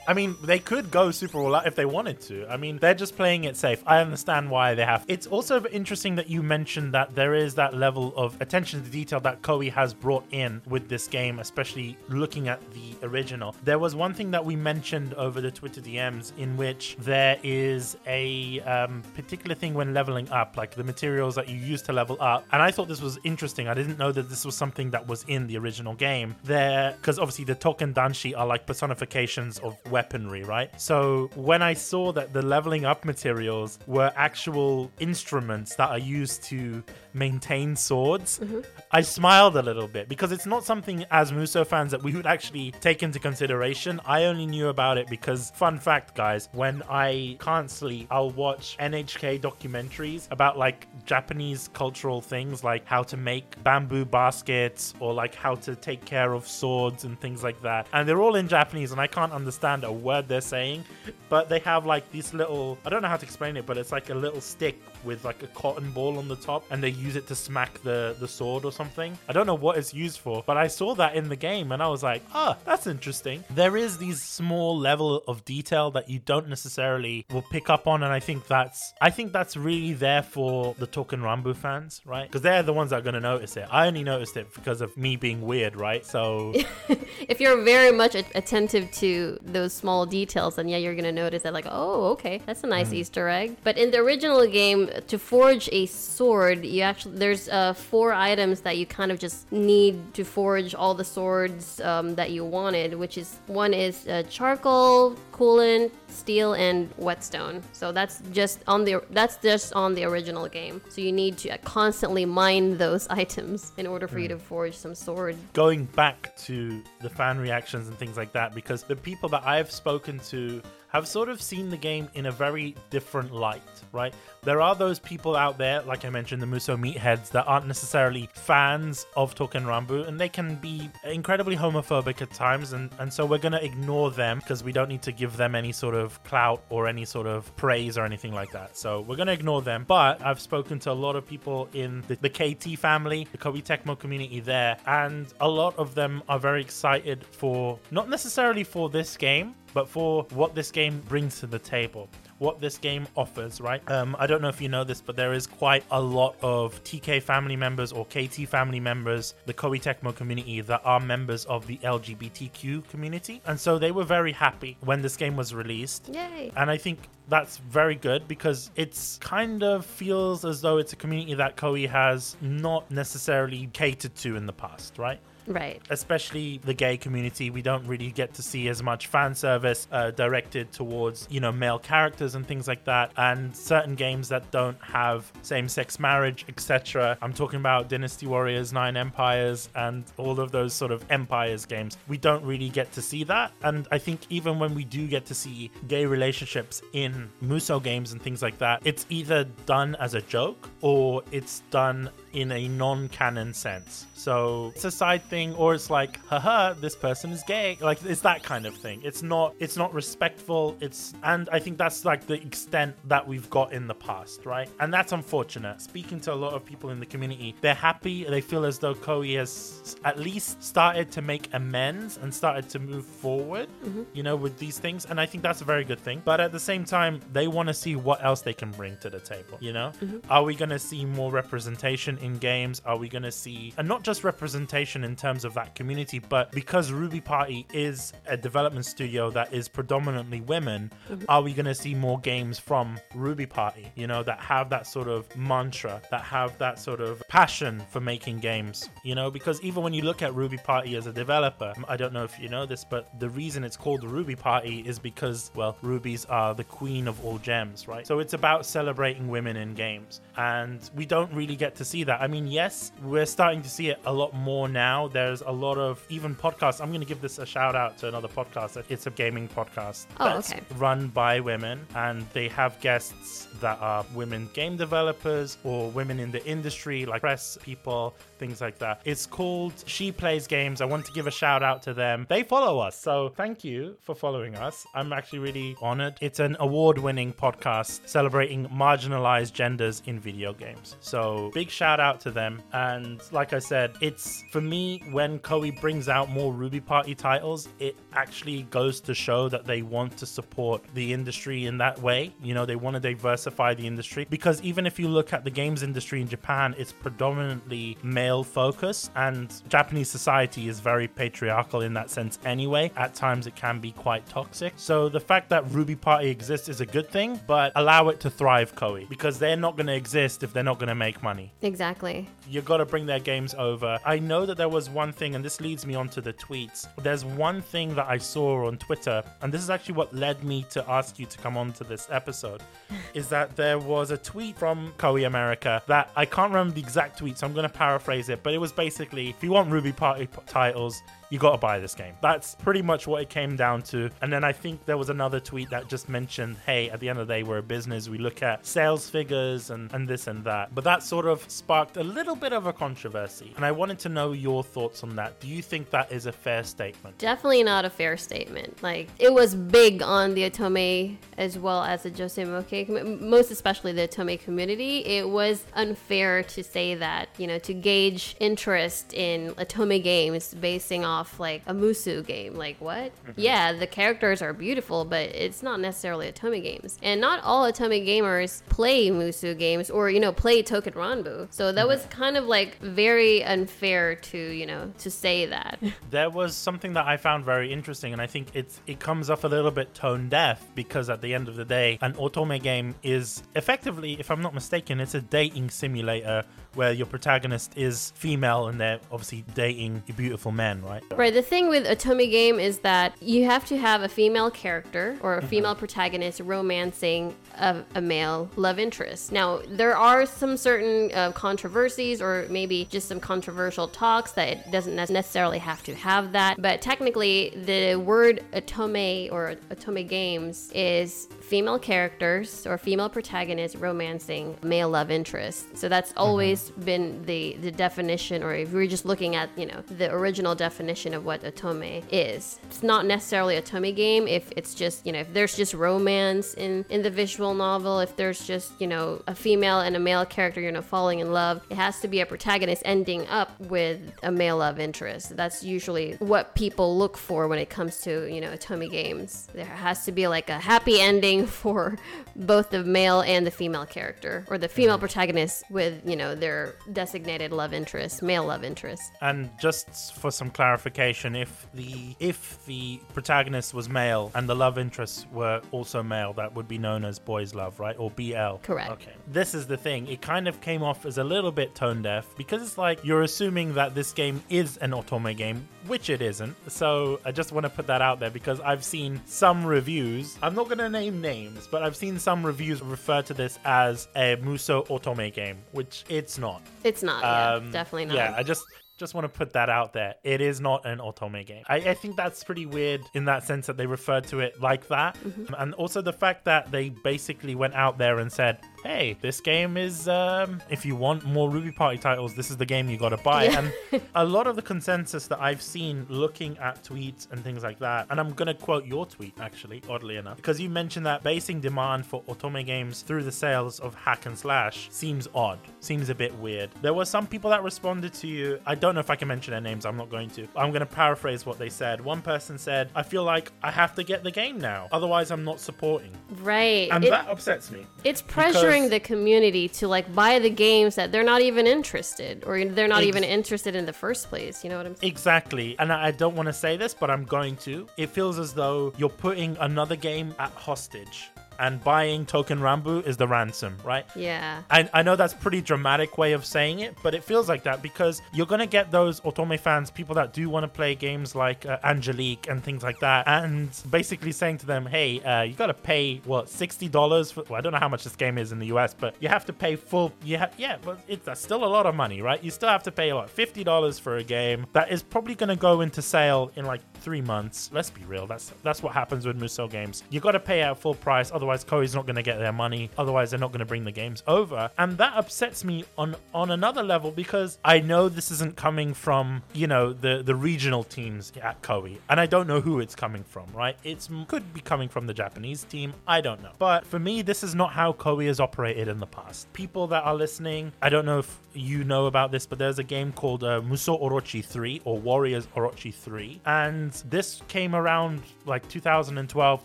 I mean, they could go super all out if they wanted to. I mean, they're just playing it safe. I understand why they have. It's also interesting that you mentioned that there is that level of attention to detail that Koei has brought in with this game, especially looking at the original. There was one thing that we mentioned over the Twitter DMs in which there is a um, particular thing when leveling up, like the materials that you use to level up. And I thought this was interesting. I didn't know that this was something that was in the original game. There, because obviously the token danshi are like personifications of weaponry, right? So when I saw that the leveling up materials were actual instruments that are used to maintain swords, mm-hmm. I smiled a little bit because it's not something as Muso fans that we would actually take into consideration. I only knew about it because, fun fact, guys, when I can't sleep, I'll watch NHK documentaries about like Japanese cultural things like how to make bamboo baskets or like how to take care of swords and things like that. And they're all in Japanese and I can't understand a word they're saying, but they have like these little, I don't know how to explain it, but it's like a little stick with like a cotton ball on the top and they use it to smack the, the sword or something. I don't know what it's used for, but I saw that in the game and I was like, ah, that's interesting. There is these small level of detail that you don't necessarily will pick up on and I think that's I think that's really there for the Token Ranbu fans, right? Because they're the ones that are going to notice it. I only noticed it because of me being weird, right? So if you're very much attentive to those small details, then yeah, you're gonna notice that like, oh, okay, that's a nice Easter egg. But in the original game, to forge a sword, you actually there's uh, four items that you kind of just need to forge all the swords um, that you wanted, which is one is uh, charcoal, coolant, steel, and whetstone. So that's just on the that's just on the original game. So you need to constantly mine those items in order for you to forge some sword. going back to the fan reactions and things like that because the people that I've spoken to have sort of seen the game in a very different light, right? There are those people out there, like I mentioned, the Muso meatheads, that aren't necessarily fans of Token Ranbu, and they can be incredibly homophobic at times, and, and so we're gonna ignore them because we don't need to give them any sort of clout or any sort of praise or anything like that. So we're gonna ignore them. But I've spoken to a lot of people in the, the KT family, the Koei Tecmo community there, and a lot of them are very excited for not necessarily for this game, but for what this game brings to the table what this game offers, right? Um, I don't know if you know this, but there is quite a lot of TK family members or KT family members, the Koei Tecmo community, that are members of the LGBTQ community. And so they were very happy when this game was released. Yay! And I think that's very good because it's kind of feels as though it's a community that Koei has not necessarily catered to in the past, right? Right. especially the gay community we don't really get to see as much fan service uh, directed towards you know male characters and things like that. And certain games that don't have same-sex marriage etc i'm talking about dynasty warriors nine empires and all of those sort of empires games. We don't really get to see that. And i think even when we do get to see gay relationships in muso games and things like that it's either done as a joke or it's done in a non-canon sense. So it's a side thing, or it's like, haha, this person is gay. Like it's that kind of thing. It's not. It's not respectful. It's and I think that's like the extent that we've got in the past, right? And that's unfortunate. Speaking to a lot of people in the community, they're happy. They feel as though Koei has at least started to make amends and started to move forward, mm-hmm. you know, with these things. And I think that's a very good thing. But at the same time, they want to see what else they can bring to the table. You know, mm-hmm. are we going to see more representation in games? Are we going to see, and not just representation in terms of that community, but because Ruby Party is a development studio that is predominantly women, mm-hmm. are we going to see more games from Ruby Party? You know, that have that sort of mantra, that have that sort of passion for making games. You know, because even when you look at Ruby Party as a developer, I don't know if you know this, but the reason it's called the Ruby Party is because, well, rubies are the queen of all gems, right? So it's about celebrating women in games. And we don't really get to see that. I mean, yes, we're starting to see it a lot more now. There's a lot of even podcasts. I'm going to give this a shout out to another podcast. It's a gaming podcast Oh, that's okay. run by women, and they have guests that are women game developers or women in the industry, like press people, things like that. It's called She Plays Games. I want to give a shout out to them. They follow us, so thank you for following us. I'm actually really honored. It's an award winning podcast celebrating marginalized genders in video games. So big shout out to them. And like I said, it's for me when Koei brings out more Ruby Party titles, it actually goes to show that they want to support the industry in that way. You know, they want to diversify the industry because even if you look at the games industry in Japan, it's predominantly male focused and Japanese society is very patriarchal in that sense anyway. At times it can be quite toxic. So the fact that Ruby Party exists is a good thing, but allow it to thrive, Koei, because they're not going to exist if they're not going to make money Exactly. you got to bring their games over. I know that there was one thing, and this leads me on to the tweets. There's one thing that I saw on Twitter, and this is actually what led me to ask you to come on to this episode, is that there was a tweet from Koei America that I can't remember the exact tweet, so I'm going to paraphrase it, but it was basically if you want Ruby Party titles, you got to buy this game. That's pretty much what it came down to. And then I think there was another tweet that just mentioned, hey, at the end of the day, we're a business. We look at sales figures and, and this and that. But that sort of sparked a little bit of a controversy. And I wanted to know your thoughts on that. Do you think that is a fair statement? Definitely not a fair statement. Like it was big on the Otome as well as the Josei Muke, most especially the Otome community. It was unfair to say that you know to gauge interest in Otome games basing off like a Muso game. Like what? Mm-hmm. Yeah, the characters are beautiful, but it's not necessarily Otome games. And not all Otome gamers play Muso games or you know play Token Ranbu. So that was mm-hmm. kind of like very unfair to you know to say that. that was something that I found very interesting, and I think it's it comes off a little bit tone deaf because at the end of the day, an otome game is effectively, if I'm not mistaken, it's a dating simulator where your protagonist is female and they're obviously dating a beautiful men, right? Right. The thing with Otome game is that you have to have a female character or a female protagonist romancing a, a male love interest. Now, there are some certain uh, controversies or maybe just some controversial talks that it doesn't necessarily have to have that. But technically, the word Otome or Otome games is female characters or female protagonists romancing male love interest. So that's mm-hmm. always been the the definition or if we're just looking at, you know, the original definition of what Otome is. It's not necessarily a Otome game if it's just, you know, if there's just romance in in the visual novel, if there's just, you know, a female and a male character, you know, falling in love, it has to be a protagonist ending up with a male love interest. That's usually what people look for when it comes to, you know, Otome games. There has to be like a happy ending for both the male and the female character or the female mm-hmm. protagonist with, you know, their designated love interest, male love interest. And just for some clarification, if the if the protagonist was male and the love interests were also male, that would be known as boys love, right? Or BL. Correct. Okay. This is the thing. It kind of came off as a little bit tone deaf because it's like you're assuming that this game is an otome game, which it isn't. So I just want to put that out there because I've seen some reviews. I'm not going to name names, but I've seen some reviews refer to this as a Muso otome game, which it's not. It's not, yeah, Um, definitely not. Yeah, I just just want to put that out there. It is not an otome game. I, I think that's pretty weird in that sense that they referred to it like that, Mm-hmm. and also the fact that they basically went out there and said, hey, this game is, um, if you want more Ruby Party titles, this is the game you gotta buy. Yeah. And a lot of the consensus that I've seen looking at tweets and things like that, and I'm gonna quote your tweet actually, oddly enough, because you mentioned that basing demand for otome games through the sales of hack and slash seems odd, seems a bit weird. There were some people that responded to you. I don't know if I can mention their names, I'm not going to. I'm gonna paraphrase what they said. One person said, I feel like I have to get the game now, otherwise, I'm not supporting. Right. And It- that upsets me. It's pressuring The community to like buy the games that they're not even interested or they're not Ex- even interested in the first place. You know what I'm saying? Exactly. And I don't want to say this, but I'm going to. It feels as though you're putting another game at hostage. And buying Token Ranbu is the ransom, right? Yeah. I, I know that's pretty dramatic way of saying it, but it feels like that because you're gonna get those Otome fans, people that do want to play games like uh, Angelique and things like that, and basically saying to them, "Hey, uh, you gotta pay what sixty dollars for." Well, I don't know how much this game is in the US, but you have to pay full. You have yeah, but it's that's still a lot of money, right? You still have to pay what fifty dollars for a game that is probably gonna go into sale in like three months. Let's be real. That's that's what happens with Muso games. You got to pay at full price, otherwise Koei's not going to get their money. Otherwise, they're not going to bring the games over, and that upsets me on on another level because I know this isn't coming from you know the the regional teams at Koei, and I don't know who it's coming from. Right? It's could be coming from the Japanese team. I don't know. But for me, this is not how Koei has operated in the past. People that are listening, I don't know if you know about this, but there's a game called uh, Muso Orochi 3 or Warriors Orochi 3. And this came around like 2012,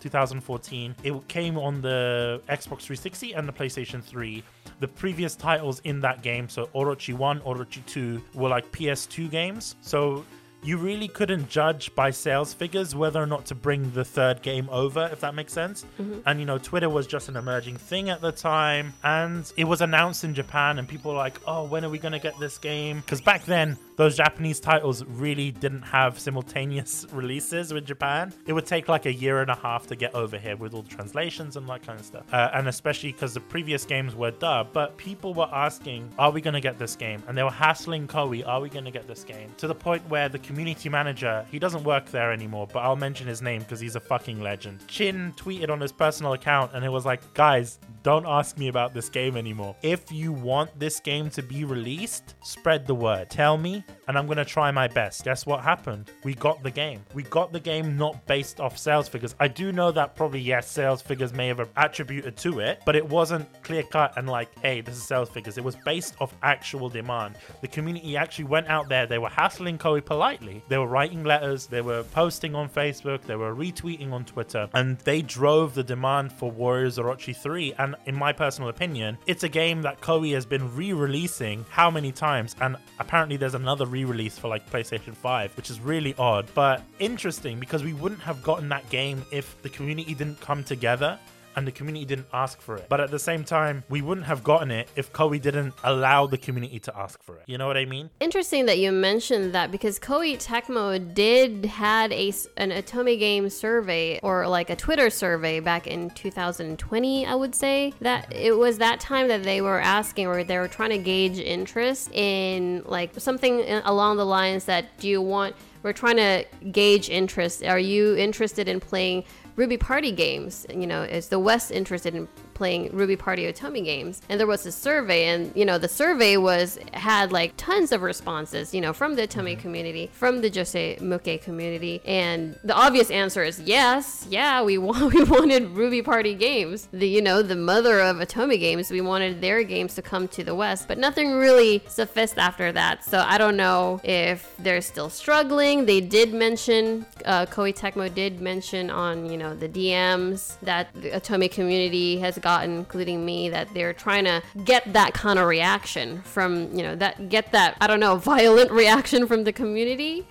2014. It came on the Xbox 360 and the PlayStation 3. The previous titles in that game, so Orochi 1, Orochi 2, were like PS2 games. So you really couldn't judge by sales figures whether or not to bring the third game over, if that makes sense. Mm-hmm. And you know, Twitter was just an emerging thing at the time, and it was announced in Japan, and people were like, "Oh, when are we gonna get this game?" Because back then, those Japanese titles really didn't have simultaneous releases with Japan. It would take like a year and a half to get over here with all the translations and that kind of stuff, uh, and especially because the previous games were dubbed. But people were asking, "Are we gonna get this game?" And they were hassling Koei, "Are we gonna get this game?" To the point where the community manager, he doesn't work there anymore, but I'll mention his name because he's a fucking legend. Chin tweeted on his personal account and it was like, guys, don't ask me about this game anymore. If you want this game to be released, spread the word. Tell me, and I'm gonna try my best. Guess what happened? We got the game. We got the game not based off sales figures. I do know that probably, yes, sales figures may have attributed to it, but it wasn't clear cut and like, hey, this is sales figures. It was based off actual demand. The community actually went out there, they were hassling Koei politely. They were writing letters, they were posting on Facebook, they were retweeting on Twitter, and they drove the demand for Warriors Orochi 3. And in my personal opinion, it's a game that Koei has been re releasing how many times? And apparently there's another re release for like PlayStation 5, which is really odd, but interesting because we wouldn't have gotten that game if the community didn't come together and the community didn't ask for it. But at the same time, we wouldn't have gotten it if Koei didn't allow the community to ask for it. You know what I mean? Interesting that you mentioned that because Koei Tecmo did had a an Otome Game survey or like a Twitter survey back in 2020, I would say that mm-hmm. it was that time that they were asking or they were trying to gauge interest in like something along the lines that do you want we're trying to gauge interest. Are you interested in playing Ruby Party games? You know, is the West interested in playing Ruby Party Otome games? And there was a survey, and you know, the survey was had like tons of responses, you know, from the Otome community, from the Josei Muke community, and the obvious answer is yes, yeah, we want we wanted Ruby Party games. The you know, the mother of Otome games, we wanted their games to come to the West, but nothing really sufficed after that. So I don't know if they're still struggling. They did mention, uh, Koei Tecmo did mention on, you know, the DMs that the Otome community has gotten, including me, that they're trying to get that kind of reaction from, you know, that get that, I don't know, violent reaction from the community.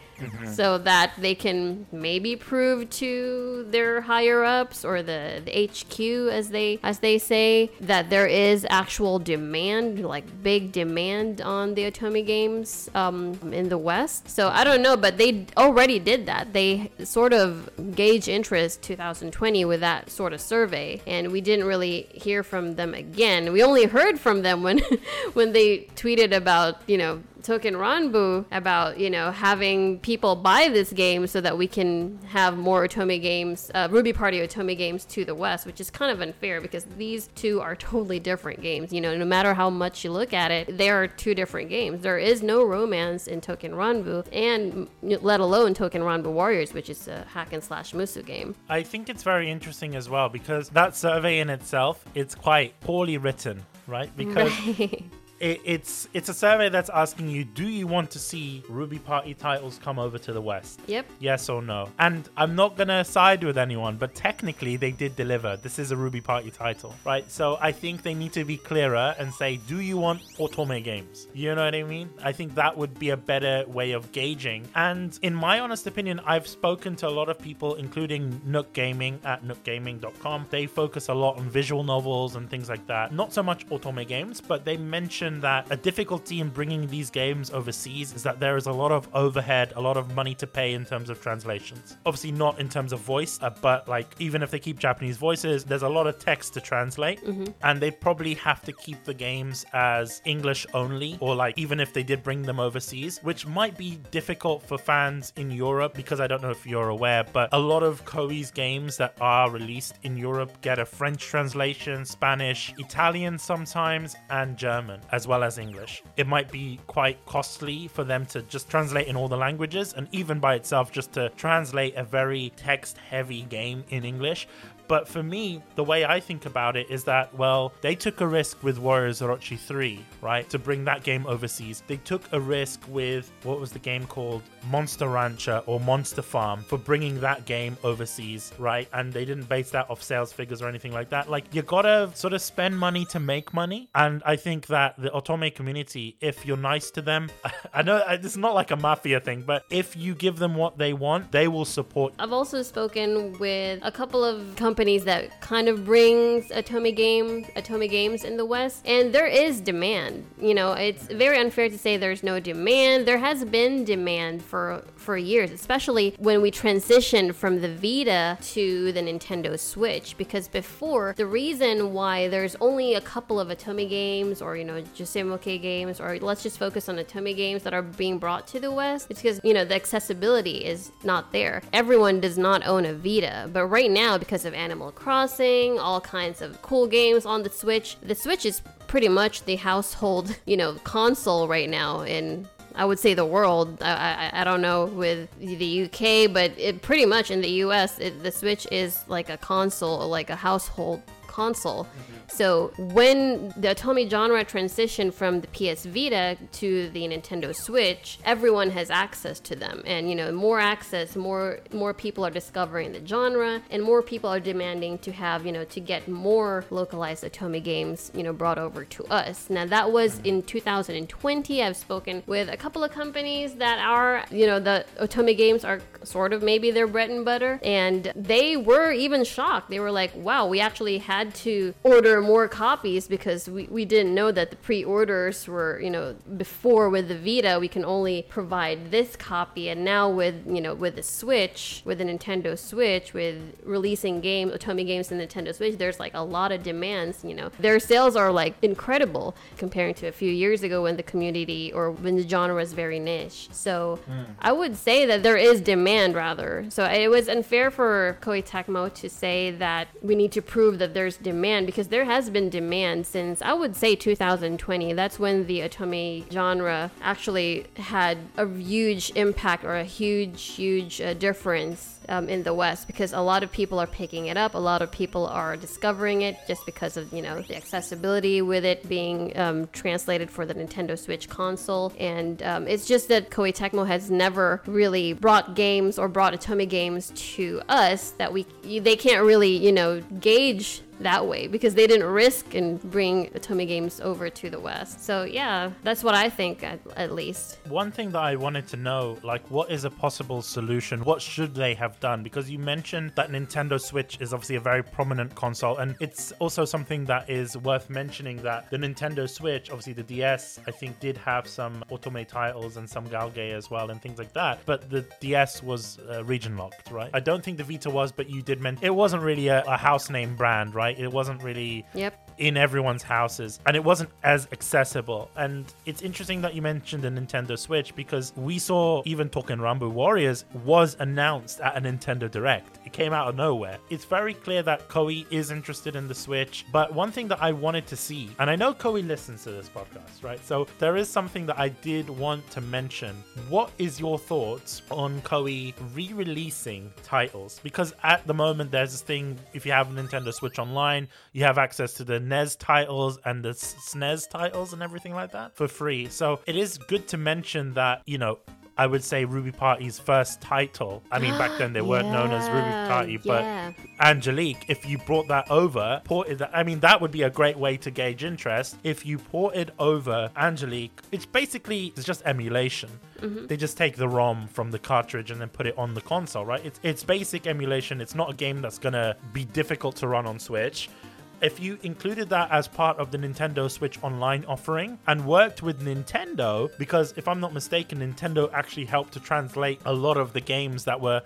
So that they can maybe prove to their higher ups or the, the HQ as they as they say that there is actual demand, like big demand on the Otome games um, in the West. So I don't know, but they already did that. They sort of gauge interest 2020 with that sort of survey, and we didn't really hear from them again. We only heard from them when when they tweeted about you know Token Ranbu about, you know, having people buy this game so that we can have more Otome games, uh, Ruby Party Otome games to the West, which is kind of unfair because these two are totally different games. You know, no matter how much you look at it, they are two different games. There is no romance in Token Ranbu, and let alone Token Ranbu Warriors, which is a hack and slash Muso game. I think it's very interesting as well because that survey in itself, it's quite poorly written, right? Because Right. It, it's it's a survey that's asking you, do you want to see Ruby Party titles come over to the West? yep. Yes or no? And I'm not gonna side with anyone, but technically they did deliver. This is a Ruby Party title, right? So I think they need to be clearer and say, do you want Otome games? You know what I mean? I think that would be a better way of gauging. And in my honest opinion, I've spoken to a lot of people, including Nook Gaming at nookgaming.com. They focus a lot on visual novels and things like that. Not so much Otome games, but they mention that a difficulty in bringing these games overseas is that there is a lot of overhead, a lot of money to pay in terms of translations. Obviously, not in terms of voice, uh, but like even if they keep Japanese voices, there's a lot of text to translate, and they probably have to keep the games as English only, or like even if they did bring them overseas, which might be difficult for fans in Europe because I don't know if you're aware, but a lot of Koei's games that are released in Europe get a French translation, Spanish, Italian sometimes, and German, as well as English. It might be quite costly for them to just translate in all the languages, and even by itself, just to translate a very text heavy game in English. But for me, the way I think about it is that, well, they took a risk with Warriors Orochi 3, right? To bring that game overseas. They took a risk with, what was the game called? Monster Rancher or Monster Farm for bringing that game overseas, right? And they didn't base that off sales figures or anything like that. Like, you gotta sort of spend money to make money. And I think that the Otome community, if you're nice to them, I know uh, it's not like a mafia thing, but if you give them what they want, they will support I've also spoken with a couple of companies that kind of brings Otome game Otome games in the West, and there is demand. You know, it's very unfair to say there's no demand. There has been demand for for years, especially when we transitioned from the Vita to the Nintendo Switch. Because before, the reason why there's only a couple of Otome games, or you know, Josei Muke games, or let's just focus on Otome games that are being brought to the West, it's because you know the accessibility is not there. Everyone does not own a Vita, but right now, because of Animal Crossing, all kinds of cool games on the Switch, the Switch is pretty much the household, you know, console right now in I would say the world. I, I, I don't know with the UK, but it pretty much in the US, it, the Switch is like a console, like a household console. Mm-hmm. So when the Otome genre transitioned from the PS Vita to the Nintendo Switch, everyone has access to them, and you know more access, more more people are discovering the genre, and more people are demanding to have you know to get more localized Otome games you know brought over to us. Now that was in 2020. I've spoken with a couple of companies that are you know the Otome games are sort of maybe their bread and butter, and they were even shocked. They were like, "Wow, we actually had to order more copies because we, we didn't know that the pre-orders were you know before with the Vita we can only provide this copy, and now with you know with the Switch, with the Nintendo Switch, with releasing games, Otome games in the Nintendo Switch, there's like a lot of demands. You know, their sales are like incredible comparing to a few years ago when the community or when the genre was very niche. So hmm. I would say that there is demand rather. So it was unfair for Koei Tecmo to say that we need to prove that there's demand because there has been demand since I would say 2020. That's when the Otome genre actually had a huge impact or a huge, huge uh, difference um, in the West because a lot of people are picking it up. A lot of people are discovering it just because of you know the accessibility with it being um, translated for the Nintendo Switch console. And um, it's just that Koei Tecmo has never really brought games or brought Otome games to us that we they can't really you know gauge that way because they didn't risk and bring Otome games over to the West. So yeah, that's what I think at, at least. One thing that I wanted to know, like, what is a possible solution? What should they have done? Because you mentioned that Nintendo Switch is obviously a very prominent console, and it's also something that is worth mentioning that the Nintendo Switch, obviously the DS, I think did have some Otome titles and some Galgame as well and things like that. But the DS was uh, region locked, right? I don't think the Vita was, but you did mention it wasn't really a, a house name brand, right? Right? It wasn't really Yep. in everyone's houses and it wasn't as accessible. And it's interesting that you mentioned the Nintendo Switch because we saw even Token Ranbu Warriors was announced at a Nintendo Direct. It came out of nowhere. It's very clear that Koei is interested in the Switch, but one thing that I wanted to see, and I know Koei listens to this podcast, right? So there is something that I did want to mention. What is your thoughts on Koei re-releasing titles? Because at the moment there's this thing if you have a Nintendo Switch online, you have access to the NES titles and the SNES titles and everything like that for free. So it is good to mention that, you know, I would say Ruby Party's first title. I mean, back then they weren't known as Ruby Party, but yeah. Angelique, if you brought that over, ported that, I mean, that would be a great way to gauge interest. If you ported over Angelique, it's basically it's just emulation. Mm-hmm. They just take the ROM from the cartridge and then put it on the console, right? It's it's basic emulation. It's not a game that's gonna be difficult to run on Switch. If you included that as part of the Nintendo Switch Online offering and worked with Nintendo, because if I'm not mistaken, Nintendo actually helped to translate a lot of the games that were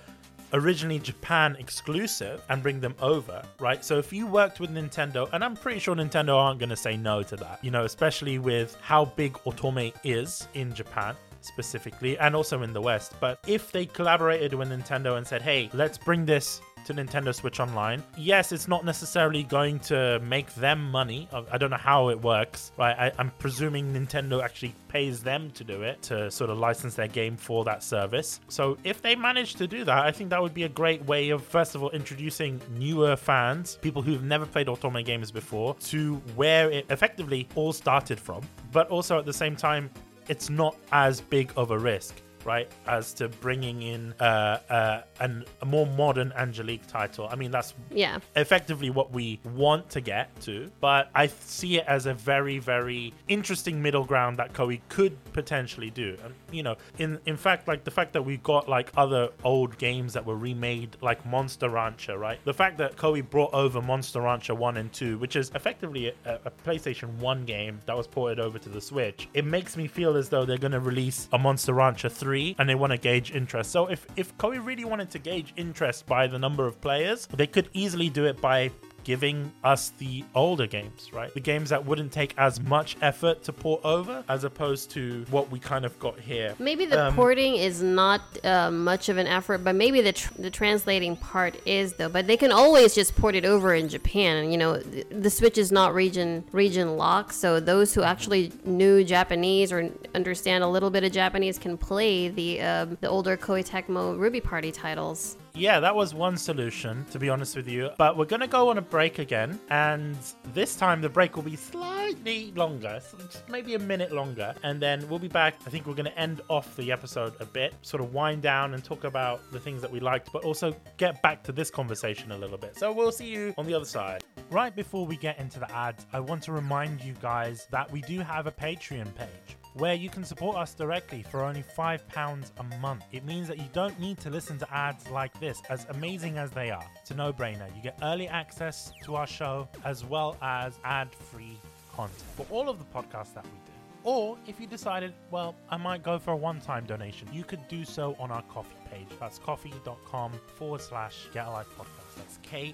originally Japan exclusive and bring them over, right? So if you worked with Nintendo, and I'm pretty sure Nintendo aren't going to say no to that, you know, especially with how big Otome is in Japan specifically and also in the West. But if they collaborated with Nintendo and said, hey, let's bring this to Nintendo Switch Online. Yes, it's not necessarily going to make them money. I don't know how it works, right? I, I'm presuming Nintendo actually pays them to do it to sort of license their game for that service. So if they manage to do that, I think that would be a great way of, first of all, introducing newer fans, people who've never played Otome games before, to where it effectively all started from. But also at the same time, it's not as big of a risk right as to bringing in uh, uh, an, a more modern angelique title. I mean that's Yeah. effectively what we want to get to but i see it as a very very interesting middle ground that koei could potentially do. And you know in in fact like the fact that we got like other old games that were remade like monster rancher right? The fact that koei brought over monster rancher 1 and 2 which is effectively a, a playstation 1 game that was ported over to the switch it makes me feel as though they're going to release a monster rancher 3 and they want to gauge interest. So if if koei really wanted to gauge interest by the number of players they could easily do it by giving us the older games, right? The games that wouldn't take as much effort to port over as opposed to what we kind of got here. Maybe the Um, porting is not uh, much of an effort, but maybe the, tr- the translating part is though. But they can always just port it over in Japan. You know, th- the Switch is not region region locked, so those who actually knew Japanese or understand a little bit of Japanese can play the um, the older Koei Tecmo Ruby Party titles. Yeah, that was one solution, to be honest with you. But we're going to go on a break again. And this time, the break will be slightly longer, maybe a minute longer. And then we'll be back. I think we're going to end off the episode a bit, sort of wind down and talk about the things that we liked, but also get back to this conversation a little bit. So we'll see you on the other side. Right before we get into the ads, I want to remind you guys that we do have a Patreon page where you can support us directly for only £5 a month. It means that you don't need to listen to ads like this, as amazing as they are. It's a no brainer. You get early access to our show as well as ad free content for all of the podcasts that we do. Or if you decided, well, I might go for a one time donation, you could do so on our Ko-fi page. That's ko-fi.com forward slash get a life podcast. That's ko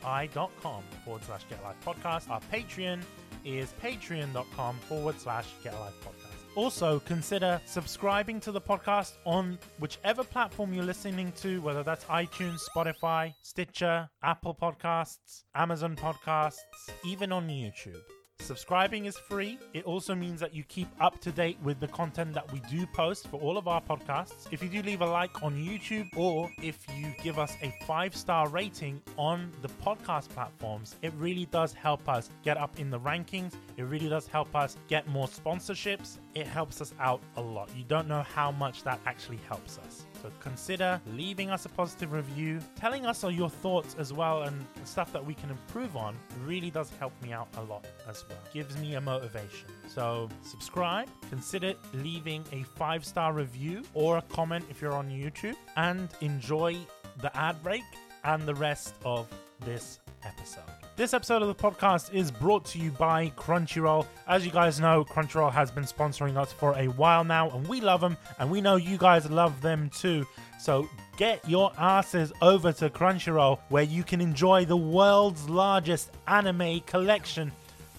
fi.com forward slash get a life podcast. Our Patreon is patreon.com forward slash get a life podcast. Also, consider subscribing to the podcast on whichever platform you're listening to, whether that's iTunes, Spotify, Stitcher, Apple Podcasts, Amazon Podcasts, even on YouTube. Subscribing is free. It also means that you keep up to date with the content that we do post for all of our podcasts. If you do leave a like on YouTube or if you give us a five star rating on the podcast platforms, it really does help us get up in the rankings. It really does help us get more sponsorships. It helps us out a lot. You don't know how much that actually helps us. So consider leaving us a positive review, telling us all your thoughts as well, and stuff that we can improve on. Really does help me out a lot as well. Gives me a motivation. So subscribe, consider leaving a five star review or a comment if you're on YouTube, and enjoy the ad break and the rest of this episode. This episode of the podcast is brought to you by Crunchyroll. As you guys know, Crunchyroll has been sponsoring us for a while now, and we love them, and we know you guys love them too. So get your asses over to Crunchyroll where you can enjoy the world's largest anime collection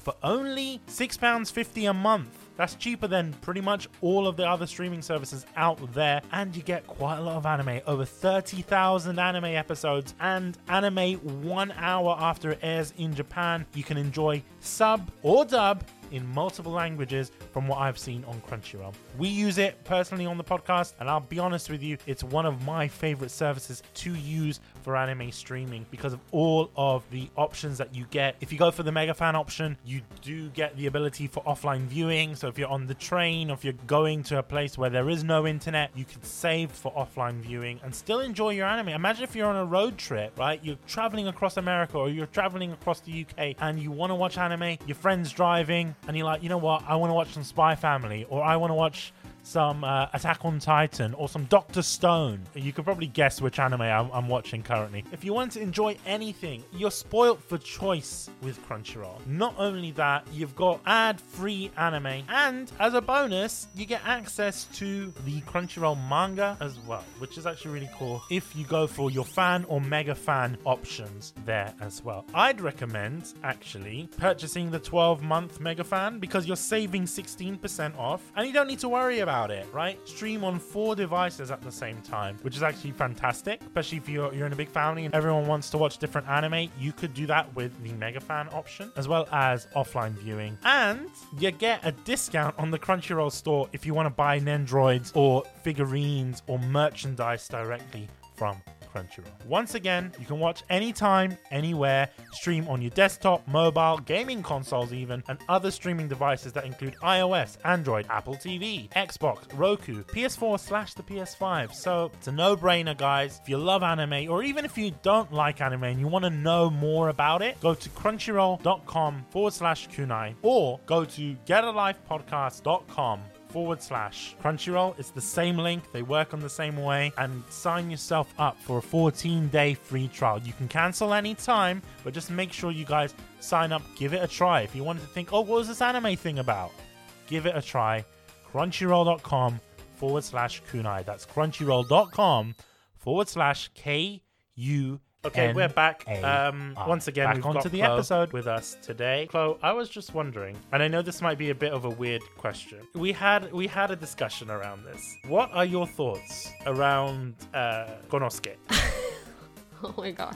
for only £6.50 a month. That's cheaper than pretty much all of the other streaming services out there, and you get quite a lot of anime over 30,000 anime episodes and anime one hour after it airs in Japan. You can enjoy sub or dub in multiple languages from what I've seen on Crunchyroll. We use it personally on the podcast, and I'll be honest with you, it's one of my favorite services to use for anime streaming because of all of the options that you get. If you go for the mega fan option, you do get the ability for offline viewing. So if you're on the train or if you're going to a place where there is no internet, you can save for offline viewing and still enjoy your anime. Imagine if you're on a road trip, right? You're traveling across America or you're traveling across the UK and you want to watch anime, your friend's driving, and you're like, you know what? I want to watch some Spy Family or I want to watch some uh, Attack on Titan or some Doctor Stone. You could probably guess which anime I'm, I'm, watching currently. If you want to enjoy anything, you're spoilt for choice with Crunchyroll. Not only that, you've got ad-free anime, and as a bonus, you get access to the Crunchyroll manga as well, which is actually really cool. If you go for your fan or mega fan options there as well, I'd recommend actually purchasing the 12-month mega fan because you're saving 16% off, and you don't need to worry about about it, right? Stream on four devices at the same time, which is actually fantastic, especially if you're, you're in a big family and everyone wants to watch different anime. You could do that with the Mega Fan option, as well as offline viewing. And you get a discount on the Crunchyroll store if you want to buy Nendroids or figurines or merchandise directly from Crunchyroll. Once again, you can watch anytime, anywhere, stream on your desktop, mobile, gaming consoles, even, and other streaming devices that include iOS, Android, Apple TV, Xbox, Roku, PS4 slash the PS5. So it's a no brainer, guys. If you love anime, or even if you don't like anime and you want to know more about it, go to crunchyroll.com forward slash kunai or go to getalifepodcast.com forward slash Crunchyroll. It's the same link, they work on the same way, and sign yourself up for a 14 day free trial. You can cancel anytime, but just make sure you guys sign up, give it a try. If you wanted to think, oh, what was this anime thing about? Give it a try. Crunchyroll.com forward slash kunai. That's crunchyroll.com forward slash K U Okay, we're back. Um, once again, back we've onto got the Chloe episode with us today. Chloe, I was just wondering, and I know this might be a bit of a weird question. We had we had a discussion around this. What are your thoughts around uh, Konosuke? oh my god.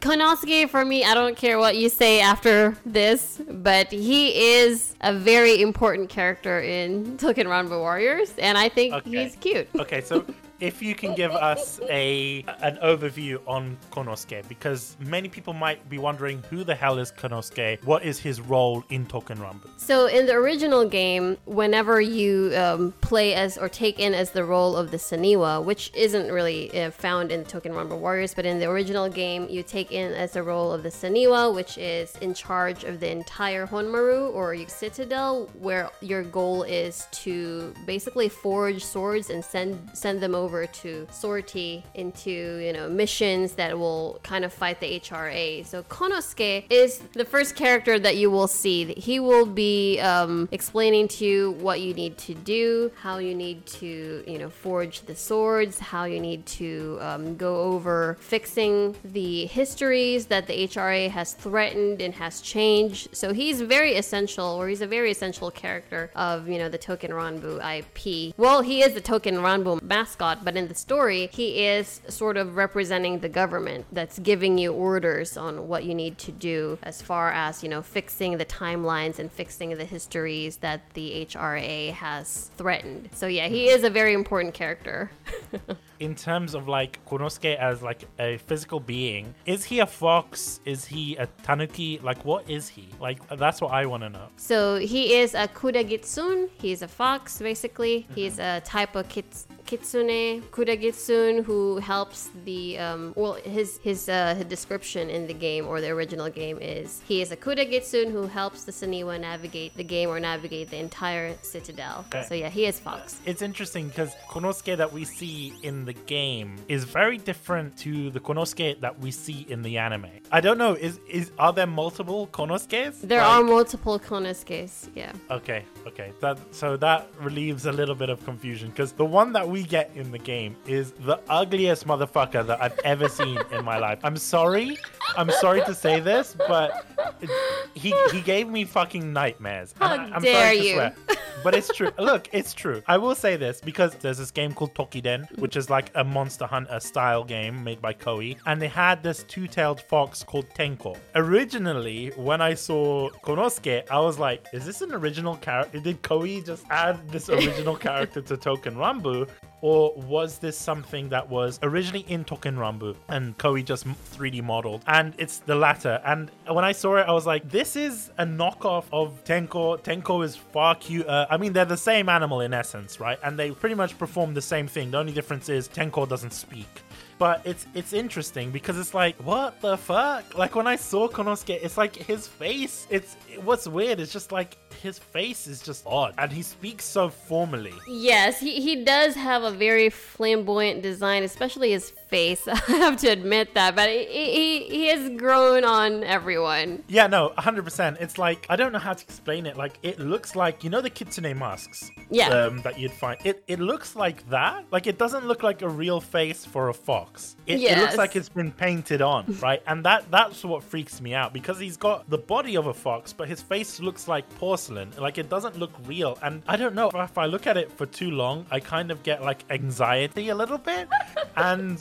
Konosuke, for me, I don't care what you say after this, but he is a very important character in Touken Ranbu Warriors, and I think okay. he's cute. Okay, so if you can give us a an overview on Konosuke, because many people might be wondering who the hell is Konosuke? What is his role in Touken Ranbu? So in the original game, whenever you um, play as or take in as the role of the Saniwa, which isn't really uh, found in Touken Ranbu Warriors, but in the original game, you take in as the role of the Saniwa, which is in charge of the entire Honmaru or Citadel, where your goal is to basically forge swords and send send them over over to sortie into, you know, missions that will kind of fight the HRA. So Konosuke is the first character that you will see. He will be um, explaining to you what you need to do, how you need to, you know, forge the swords, how you need to um, go over fixing the histories that the HRA has threatened and has changed. So he's very essential, or he's a very essential character of, you know, the Token Ranbu IP. Well, he is the Token Ranbu mascot, but in the story, he is sort of representing the government that's giving you orders on what you need to do as far as, you know, fixing the timelines and fixing the histories that the HRA has threatened. So, yeah, he is a very important character. in terms of like Konosuke as like a physical being, is he a fox? Is he a tanuki? Like, what is he? Like, that's what I want to know. So he is a kudagitsune. He's a fox, basically. Mm-hmm. He's a type of kits- kitsune kudagitsune who helps the um, well his his uh, his description in the game or the original game is he is a kudagitsune who helps the Saniwa navigate the game or navigate the entire citadel. Okay. So yeah, he is fox. It's interesting because Konosuke that we see in the game is very different to the Konosuke that we see in the anime. I don't know. Is is are there multiple Konosuke's? There like... are multiple Konosuke's. Yeah. Okay. Okay. That so that relieves a little bit of confusion because the one that we we get in the game is the ugliest motherfucker that I've ever seen in my life. I'm sorry. I'm sorry to say this, but he he gave me fucking nightmares. How I- I'm dare sorry to you. swear. But it's true. Look, it's true. I will say this because there's this game called Toukiden, which is like a Monster Hunter style game made by Koei, and they had this two-tailed fox called Tenko. Originally, when I saw Konosuke, I was like, "Is this an original character? Did Koei just add this original character to Token Ranbu?" Or was this something that was originally in Token Ranbu and Koei just 3D modeled? And it's the latter. And when I saw it, I was like, this is a knockoff of Tenko. Tenko is far cuter. Uh, I mean, they're the same animal in essence, right? And they pretty much perform the same thing. The only difference is Tenko doesn't speak. But it's it's interesting because it's like, what the fuck? Like when I saw Konosuke, it's like his face. It's what's weird. It's just like his face is just odd, and he speaks so formally. Yes, he, he does have a very flamboyant design, especially his face. I have to admit that, but he, he, he has grown on everyone. Yeah, no, 100%. It's like, I don't know how to explain it. Like, it looks like, you know, the Kitsune masks? Yeah. Um, that you'd find. It, it looks like that. Like, it doesn't look like a real face for a fox. It, it looks like it's been painted on, right? And that that's what freaks me out because he's got the body of a fox, but his face looks like porcelain. Like, it doesn't look real. And I don't know, if I look at it for too long, I kind of get like anxiety a little bit. and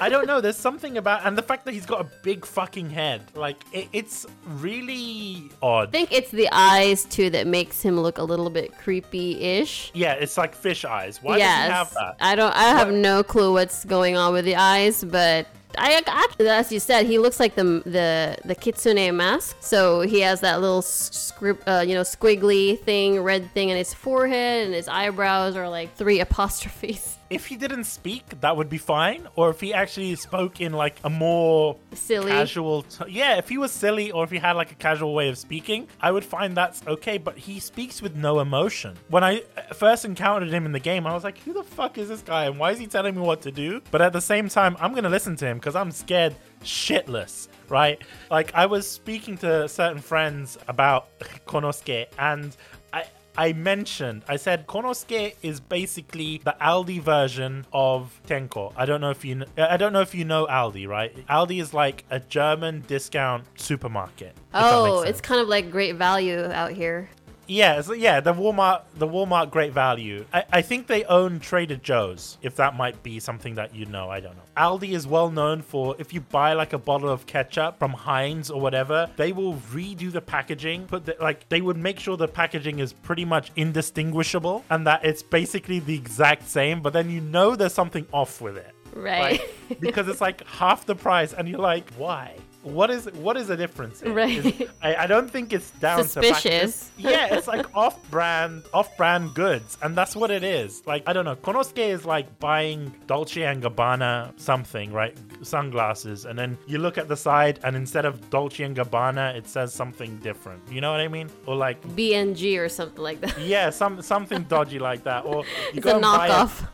I don't know, there's something about, and the fact that he's got a big fucking head, like, it, it's really odd. I think it's the eyes too that makes him look a little bit creepy-ish. Yeah, it's like fish eyes. Why yes, does he have that? I don't. I have What- no clue what's going on with the eyes, but. I actually, as you said, he looks like the the the kitsune mask. So he has that little uh, you know, squiggly thing, red thing in his forehead, and his eyebrows are like three apostrophes. If he didn't speak, that would be fine. Or if he actually spoke in like a more Silly. casual, t- yeah, if he was silly or if he had like a casual way of speaking, I would find that's okay. But he speaks with no emotion. When I uh, first encountered him in the game, I was like, who the fuck is this guy and why is he telling me what to do? But at the same time, I'm gonna listen to him because I'm scared shitless. Right? Like I was speaking to certain friends about Konosuke and I mentioned, I said Konosuke is basically the Aldi version of Tenko. I don't know if you, I don't know if you know Aldi, right? Aldi is like a German discount supermarket. Oh, it's kind of like great value out here. Yeah, so yeah, the Walmart, the Walmart Great Value. I, I think they own Trader Joe's. If that might be something that you know, I don't know. Aldi is well known for if you buy like a bottle of ketchup from Heinz or whatever, they will redo the packaging. Put the, like they would make sure the packaging is pretty much indistinguishable and that it's basically the exact same. But then you know there's something off with it. Right. Like, because it's like half the price, and you're like, why? What is what is the difference? here? Right. Is- I, I don't think it's down to Suspicious. fact- yeah, it's like off-brand, off-brand goods, and that's what it is. Like I don't know, Konosuke is like buying Dolce and Gabbana something, right? Sunglasses, and then you look at the side, and instead of Dolce and Gabbana, it says something different. You know what I mean? Or like. BNG or something like that. Yeah, some something dodgy like that, or you It's go a knockoff.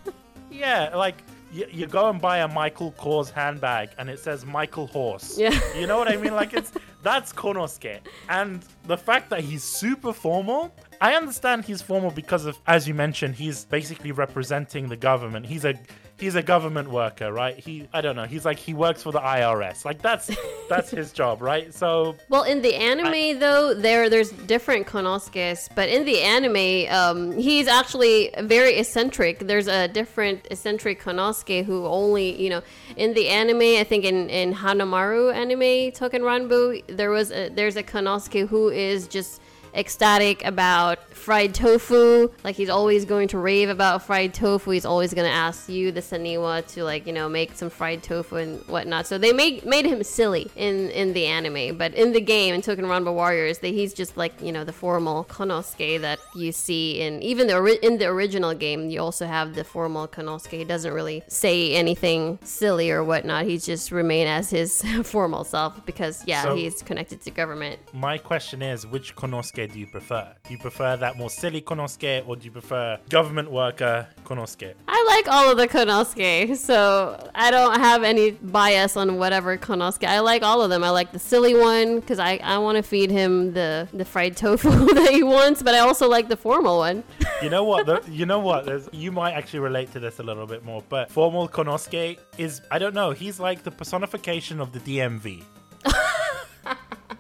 yeah, like you, you go and buy a Michael Kors handbag and it says Michael Horse. Yeah. You know what I mean? Like it's that's Konosuke. And the fact that he's super formal, I understand he's formal because of as you mentioned, he's basically representing the government. He's a he's a government worker, right? He I don't know, he's like he works for the IRS. Like that's that's his job, right? So Well, in the anime though, there there's different Konosuke's, but in the anime, um, he's actually very eccentric. There's a different eccentric Konosuke who only, you know, in the anime, I think in in Hanamaru anime Token Ranbu, there was a, there's a Konosuke who is just ecstatic about fried tofu. Like he's always going to rave about fried tofu. He's always going to ask you, the Saniwa, to like you know make some fried tofu and whatnot. So they made made him silly in in the anime, but in the game in Token Ranbu Warriors, that he's just like you know the formal Konosuke that you see in even the ori- in the original game. You also have the formal Konosuke. He doesn't really say anything silly or whatnot. He's just remain as his formal self because yeah, So- he's connected to government. my question is which Konosuke Konosuke do you prefer? Do you prefer that more silly Konosuke or do you prefer government worker Konosuke? I like all of the Konosuke, so I don't have any bias on whatever Konosuke. I like all of them. I like the silly one because I, I want to feed him the, the fried tofu that he wants, but I also like the formal one. You know what? The, you know what? There's, you might actually relate to this a little bit more, but formal Konosuke is I don't know. He's like the personification of the DMV.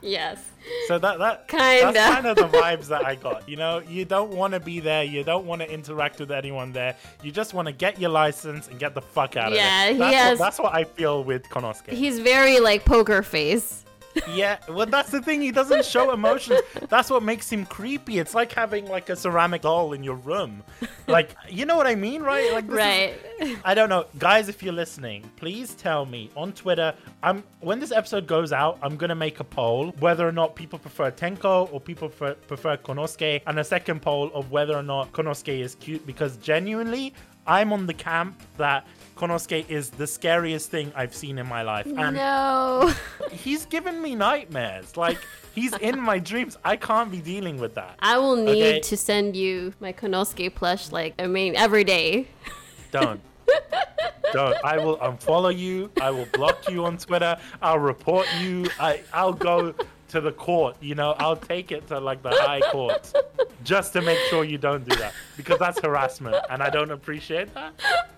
Yes. So that that Kinda. that's kind of the vibes that I got. You know, you don't want to be there. You don't want to interact with anyone there. You just want to get your license and get the fuck out Yeah, of he there. That's has- What, that's what I feel with Konosuke. He's very like poker face. Yeah, well, that's the thing. He doesn't show emotions. That's what makes him creepy. It's like having like a ceramic doll in your room. Like, you know what I mean, right? Like, this is- Right. I don't know, guys. If you're listening, please tell me on Twitter. I'm when this episode goes out, I'm gonna make a poll whether or not people prefer Tenko or people prefer, prefer Konosuke, and a second poll of whether or not Konosuke is cute. Because genuinely, I'm on the camp that Konosuke is the scariest thing I've seen in my life, and no. he's given me nightmares. Like he's in my dreams. I can't be dealing with that. I will need Okay. to send you my Konosuke plush like I mean every day. Don't. Don't. I will unfollow you. I will block you on Twitter. I'll report you. I, I'll go to the court. You know, I'll take it to like the high court just to make sure you don't do that because that's harassment and I don't appreciate that.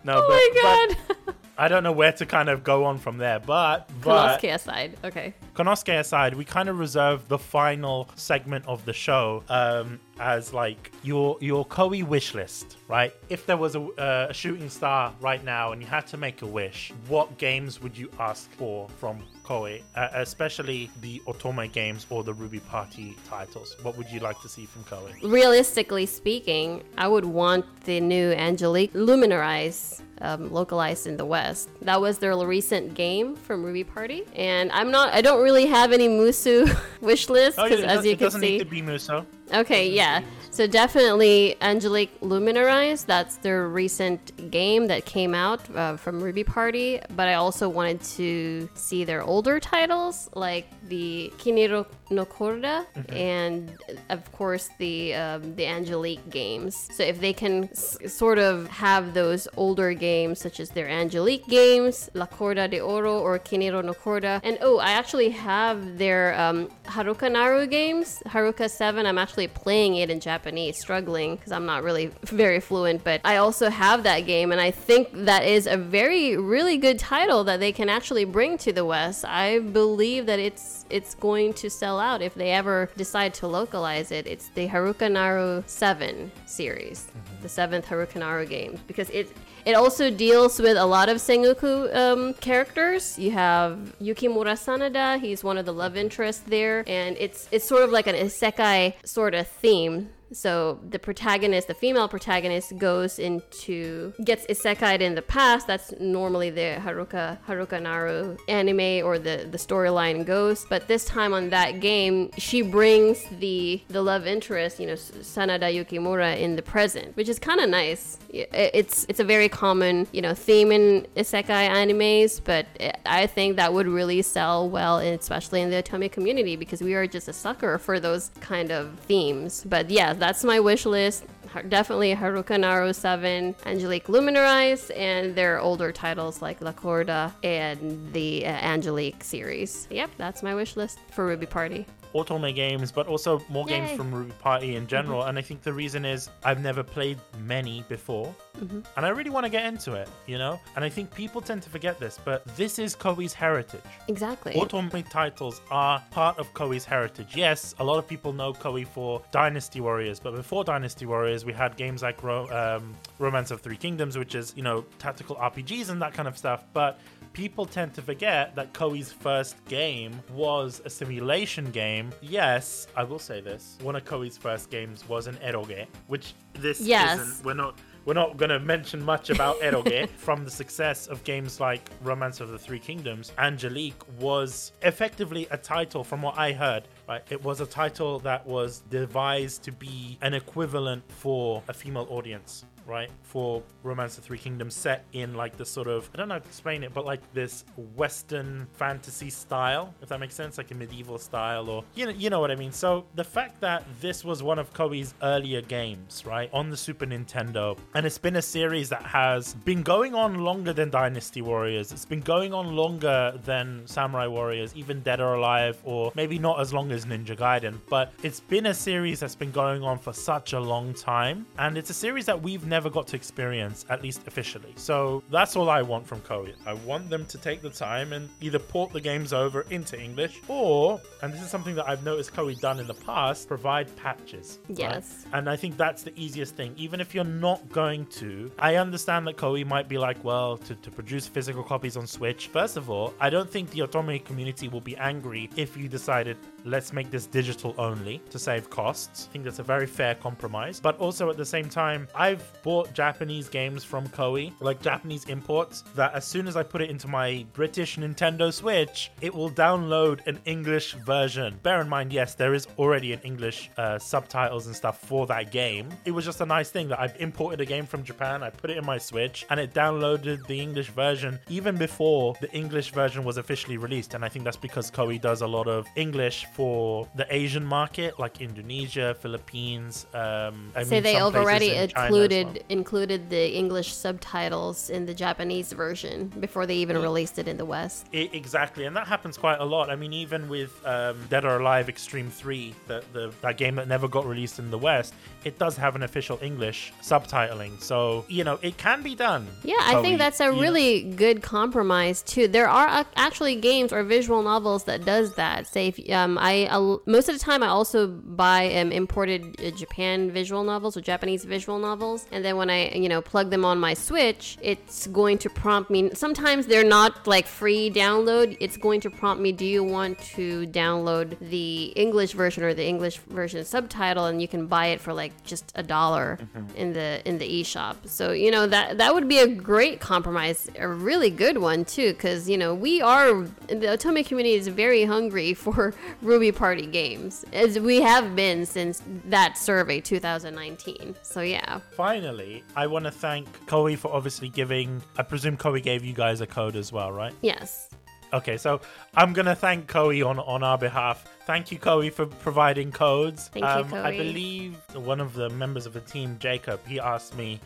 No, Oh but, my but god. I don't know where to kind of go on from there. But, but Konosuke aside. Okay. Konosuke aside, we kind of reserve the final segment of the show um, as like your your Koei wish list, right? If there was a, uh, a shooting star right now and you had to make a wish, what games would you ask for from Koei, uh, especially the Otome games or the Ruby Party titles? What would you like to see from Koei? Realistically speaking, I would want the new Angelique Luminarize um, localized in the West. That was their recent game from Ruby Party, and I'm not. I don't really have any Muso wish list Oh, yeah, because as you it can doesn't see, need to be Muso. Okay, yeah. So definitely Angelique Luminarize. That's their recent game that came out uh, from Ruby Party. But I also wanted to see their older titles, like the Kiniro no Corda and of course the um, the Angelique games. So if they can s- sort of have those older games, such as their Angelique games, La Corda de Oro or Kiniro no Corda, and oh, I actually have their um, Haruka Naru games, Haruka 7. I'm actually playing it in Japanese, struggling because I'm not really very fluent, but I also have that game, and I think that is a very, really good title that they can actually bring to the West. I believe that it's it's going to sell out if they ever decide to localize it. It's the Haruka Naru 7 series, mm-hmm. the seventh Haruka Naru game, because it it also deals with a lot of Sengoku um, characters. You have Yukimura Sanada, he's one of the love interests there, and it's it's sort of like an isekai sort of theme. So the protagonist, the female protagonist, goes into gets isekai'd in the past. That's normally the Haruka Haruka Naru anime or the the storyline goes. But this time on that game, she brings the the love interest, you know, Sanada Yukimura in the present, which is kind of nice. It's it's a very common you know theme in isekai animes, but I think that would really sell well, especially in the Otome community, because we are just a sucker for those kind of themes. But yeah, that's my wish list. Definitely Haruka Naru 7, Angelique Luminarize, and their older titles like La Corda and the uh, Angelique series. Yep, that's my wish list for Ruby Party. Otome games, but also more games from Ruby Party in general. And I think the reason is I've never played many before, and I really want to get into it, you know. And I think people tend to forget this, but this is Koei's heritage. Exactly. Otome titles are part of Koei's heritage. Yes, a lot of people know Koei for Dynasty Warriors, but before Dynasty Warriors, we had games like Ro- um, Romance of Three Kingdoms, which is, you know, tactical RPGs and that kind of stuff. But people tend to forget that Koei's first game was a simulation game. Yes, I will say this. One of Koei's first games was an eroge, which this Yes. isn't. We're not we're not going to mention much about eroge. From the success of games like Romance of the Three Kingdoms, Angelique was effectively a title, from what I heard, right? It was a title that was devised to be an equivalent for a female audience. Right, for Romance of Three Kingdoms set in like this sort of I don't know how to explain it, but like this Western fantasy style, if that makes sense, like a medieval style, or you know, you know what I mean. So the fact that this was one of Koei's earlier games, right, on the Super Nintendo, and it's been a series that has been going on longer than Dynasty Warriors. It's been going on longer than Samurai Warriors, even Dead or Alive, or maybe not as long as Ninja Gaiden, but it's been a series that's been going on for such a long time, and it's a series that we've never got to experience, at least officially. So that's all I want from Koei. I want them to take the time and either port the games over into English, or, and this is something that I've noticed Koei done in the past, provide patches. right? Yes. And I think that's the easiest thing. Even if you're not going to, I understand that Koei might be like, well, to, to produce physical copies on Switch. First of all, I don't think the Otome community will be angry if you decided, let's make this digital only to save costs. I think that's a very fair compromise. But also at the same time, I've bought Japanese games from Koei, like Japanese imports, that as soon as I put it into my British Nintendo Switch, it will download an English version. Bear in mind, yes, there is already an English uh, subtitles and stuff for that game. It was just a nice thing that I've imported a game from Japan, I put it in my Switch, and it downloaded the English version even before the English version was officially released. And I think that's because Koei does a lot of English for the Asian market, like Indonesia, Philippines. Um, I Say mean, they already in included well. included the English subtitles in the Japanese version before they even released it in the West. I- exactly, and that happens quite a lot. I mean, even with um, Dead or Alive Extreme Three, the, the that game that never got released in the West, it does have an official English subtitling. So you know, it can be done. Yeah, I think that's a you know. really good compromise too. There are actually games or visual novels that does that. Say, if, um, I I'll- most of the time I also buy um, imported uh, Japan visual novels or Japanese visual novels, and then when I you know plug them on my Switch, it's going to prompt me. Sometimes they're not like free download. It's going to prompt me, do you want to download the English version or the English version subtitle, and you can buy it for like just a dollar in the in the eShop. So you know that that would be a great compromise, a really good one too, because you know we are the Otome community is very hungry for Ruby Party games, as we have been since that survey 2019. So yeah, Finally, I want to thank Koei for obviously giving. I presume Koei gave you guys a code as well, right? yes. Okay, so I'm gonna thank Koei on on our behalf. Thank you, Koei, for providing codes. Thank you, um, I believe one of the members of the team, Jacob, he asked me,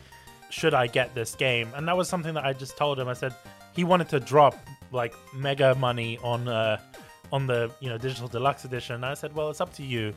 should I get this game? And that was something that I just told him. I said he wanted to drop like mega money on uh on the you know digital deluxe edition. I said, well, it's up to you.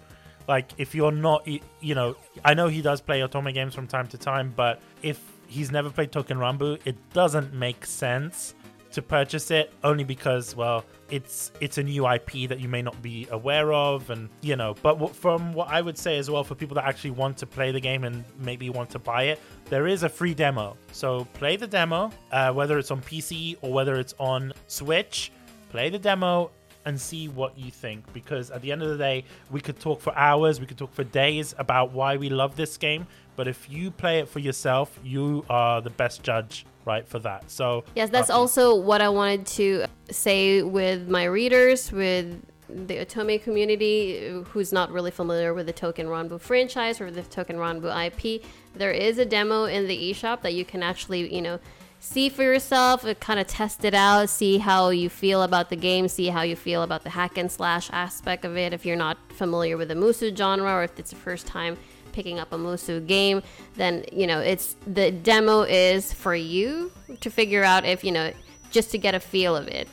Like if you're not, you know, I know he does play Otome games from time to time, but if he's never played Token Ranbu, it doesn't make sense to purchase it only because well it's it's a new IP that you may not be aware of and you know but what, from what I would say as well for people that actually want to play the game and maybe want to buy it there is a free demo so play the demo uh, whether it's on PC or whether it's on Switch play the demo and see what you think because at the end of the day we could talk for hours we could talk for days about why we love this game but if you play it for yourself you are the best judge right for that so Yes, that's uh, also what I wanted to say with my readers, with the Otome community who's not really familiar with the Token Ranbu franchise or the Token Ranbu IP. There is a demo in the eShop that you can actually, you know, see for yourself, uh, kind of test it out, see how you feel about the game, see how you feel about the hack and slash aspect of it. If you're not familiar with the Muso genre or if it's the first time picking up a Muso game, then you know it's the demo is for you to figure out if you know just to get a feel of it.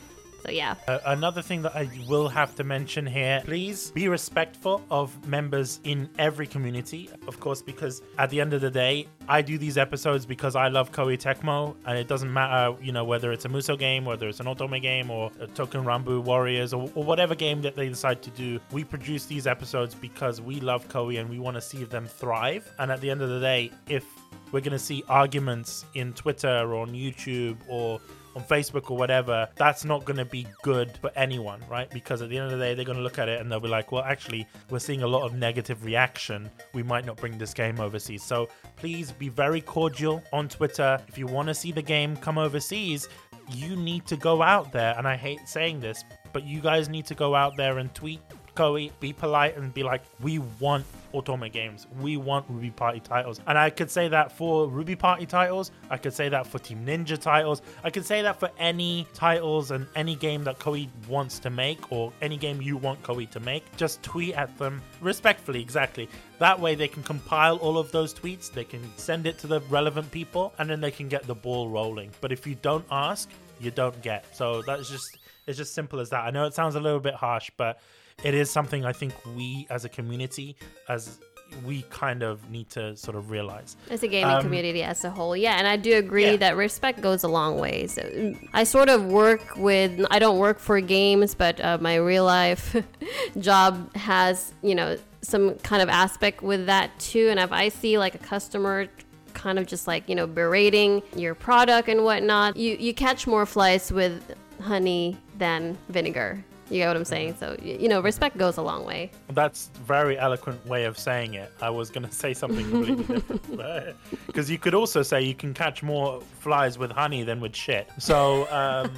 Yeah, Uh, another thing that I will have to mention here please be respectful of members in every community, of course, because at the end of the day, I do these episodes because I love Koei Tecmo, and it doesn't matter, you know, whether it's a Muso game, whether it's an Otome game, or a Token Ranbu Warriors, or, or whatever game that they decide to do. We produce these episodes because we love Koei and we want to see them thrive. And at the end of the day, if we're going to see arguments in Twitter or on YouTube or on Facebook or whatever, that's not going to be good for anyone, right? Because at the end of the day, they're going to look at it and they'll be like, well, actually, we're seeing a lot of negative reaction. We might not bring this game overseas. So please be very cordial on Twitter. If you want to see the game come overseas, you need to go out there. And I hate saying this, but you guys need to go out there and tweet Koei, be polite and be like, we want Otome games. We want Ruby Party titles. And I could say that for Ruby Party titles. I could say that for Team Ninja titles. I could say that for any titles and any game that Koei wants to make or any game you want Koei to make. Just tweet at them respectfully, exactly. That way they can compile all of those tweets, they can send it to the relevant people, and then they can get the ball rolling. But if you don't ask, you don't get. So that's just it's just simple as that. I know it sounds a little bit harsh, but it is something I think we as a community, as we kind of need to sort of realize. As a gaming Um, community as a whole, yeah, and I do agree Yeah. that respect goes a long way. So mm, I sort of work with, I don't work for games, but uh, my real life job has, you know, some kind of aspect with that too. And if I see like a customer kind of just like, you know, berating your product and whatnot, you, you catch more flies with honey than vinegar. You get what I'm saying? So, you know, respect goes a long way. That's very eloquent way of saying it. I was going to say something completely different. Because you could also say you can catch more flies with honey than with shit. So, um,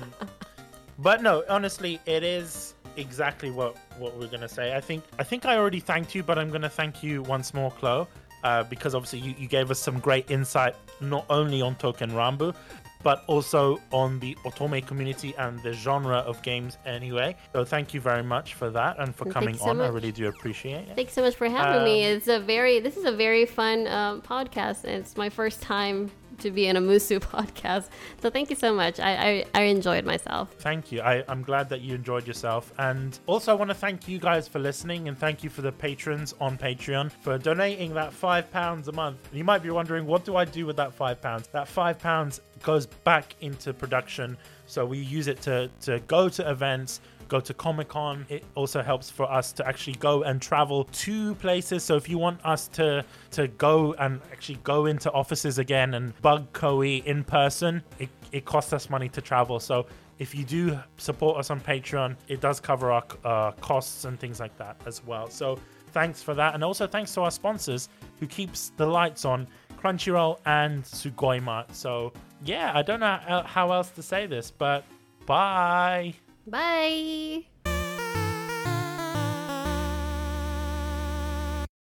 but no, honestly, it is exactly what, what we're going to say. I think I think I already thanked you, but I'm going to thank you once more, Chloe, uh, because obviously you, you gave us some great insight, not only on Token Ranbu, but also on the Otome community and the genre of games anyway. So thank you very much for that and for coming so on. I really do appreciate it. Thanks so much for having me. Um, It's a very this is a very fun um, podcast, it's my first time to be in a Muso podcast. So thank you so much. I I, I enjoyed myself. Thank you. I, I'm glad that you enjoyed yourself. And also, I want to thank you guys for listening and thank you for the patrons on Patreon for donating that £5 a month. You might be wondering, what do I do with that £5? That £5 goes back into production. So we use it to, to go to events, go to Comic Con. It also helps for us to actually go and travel to places. So if you want us to to go and actually go into offices again and bug Koei in person, it, it costs us money to travel. So if you do support us on Patreon, it does cover our uh, costs and things like that as well. So thanks for that, and also thanks to our sponsors who keeps the lights on. Crunchyroll and Sugoi Mart. So, yeah, I don't know how- else to say this, but bye. Bye.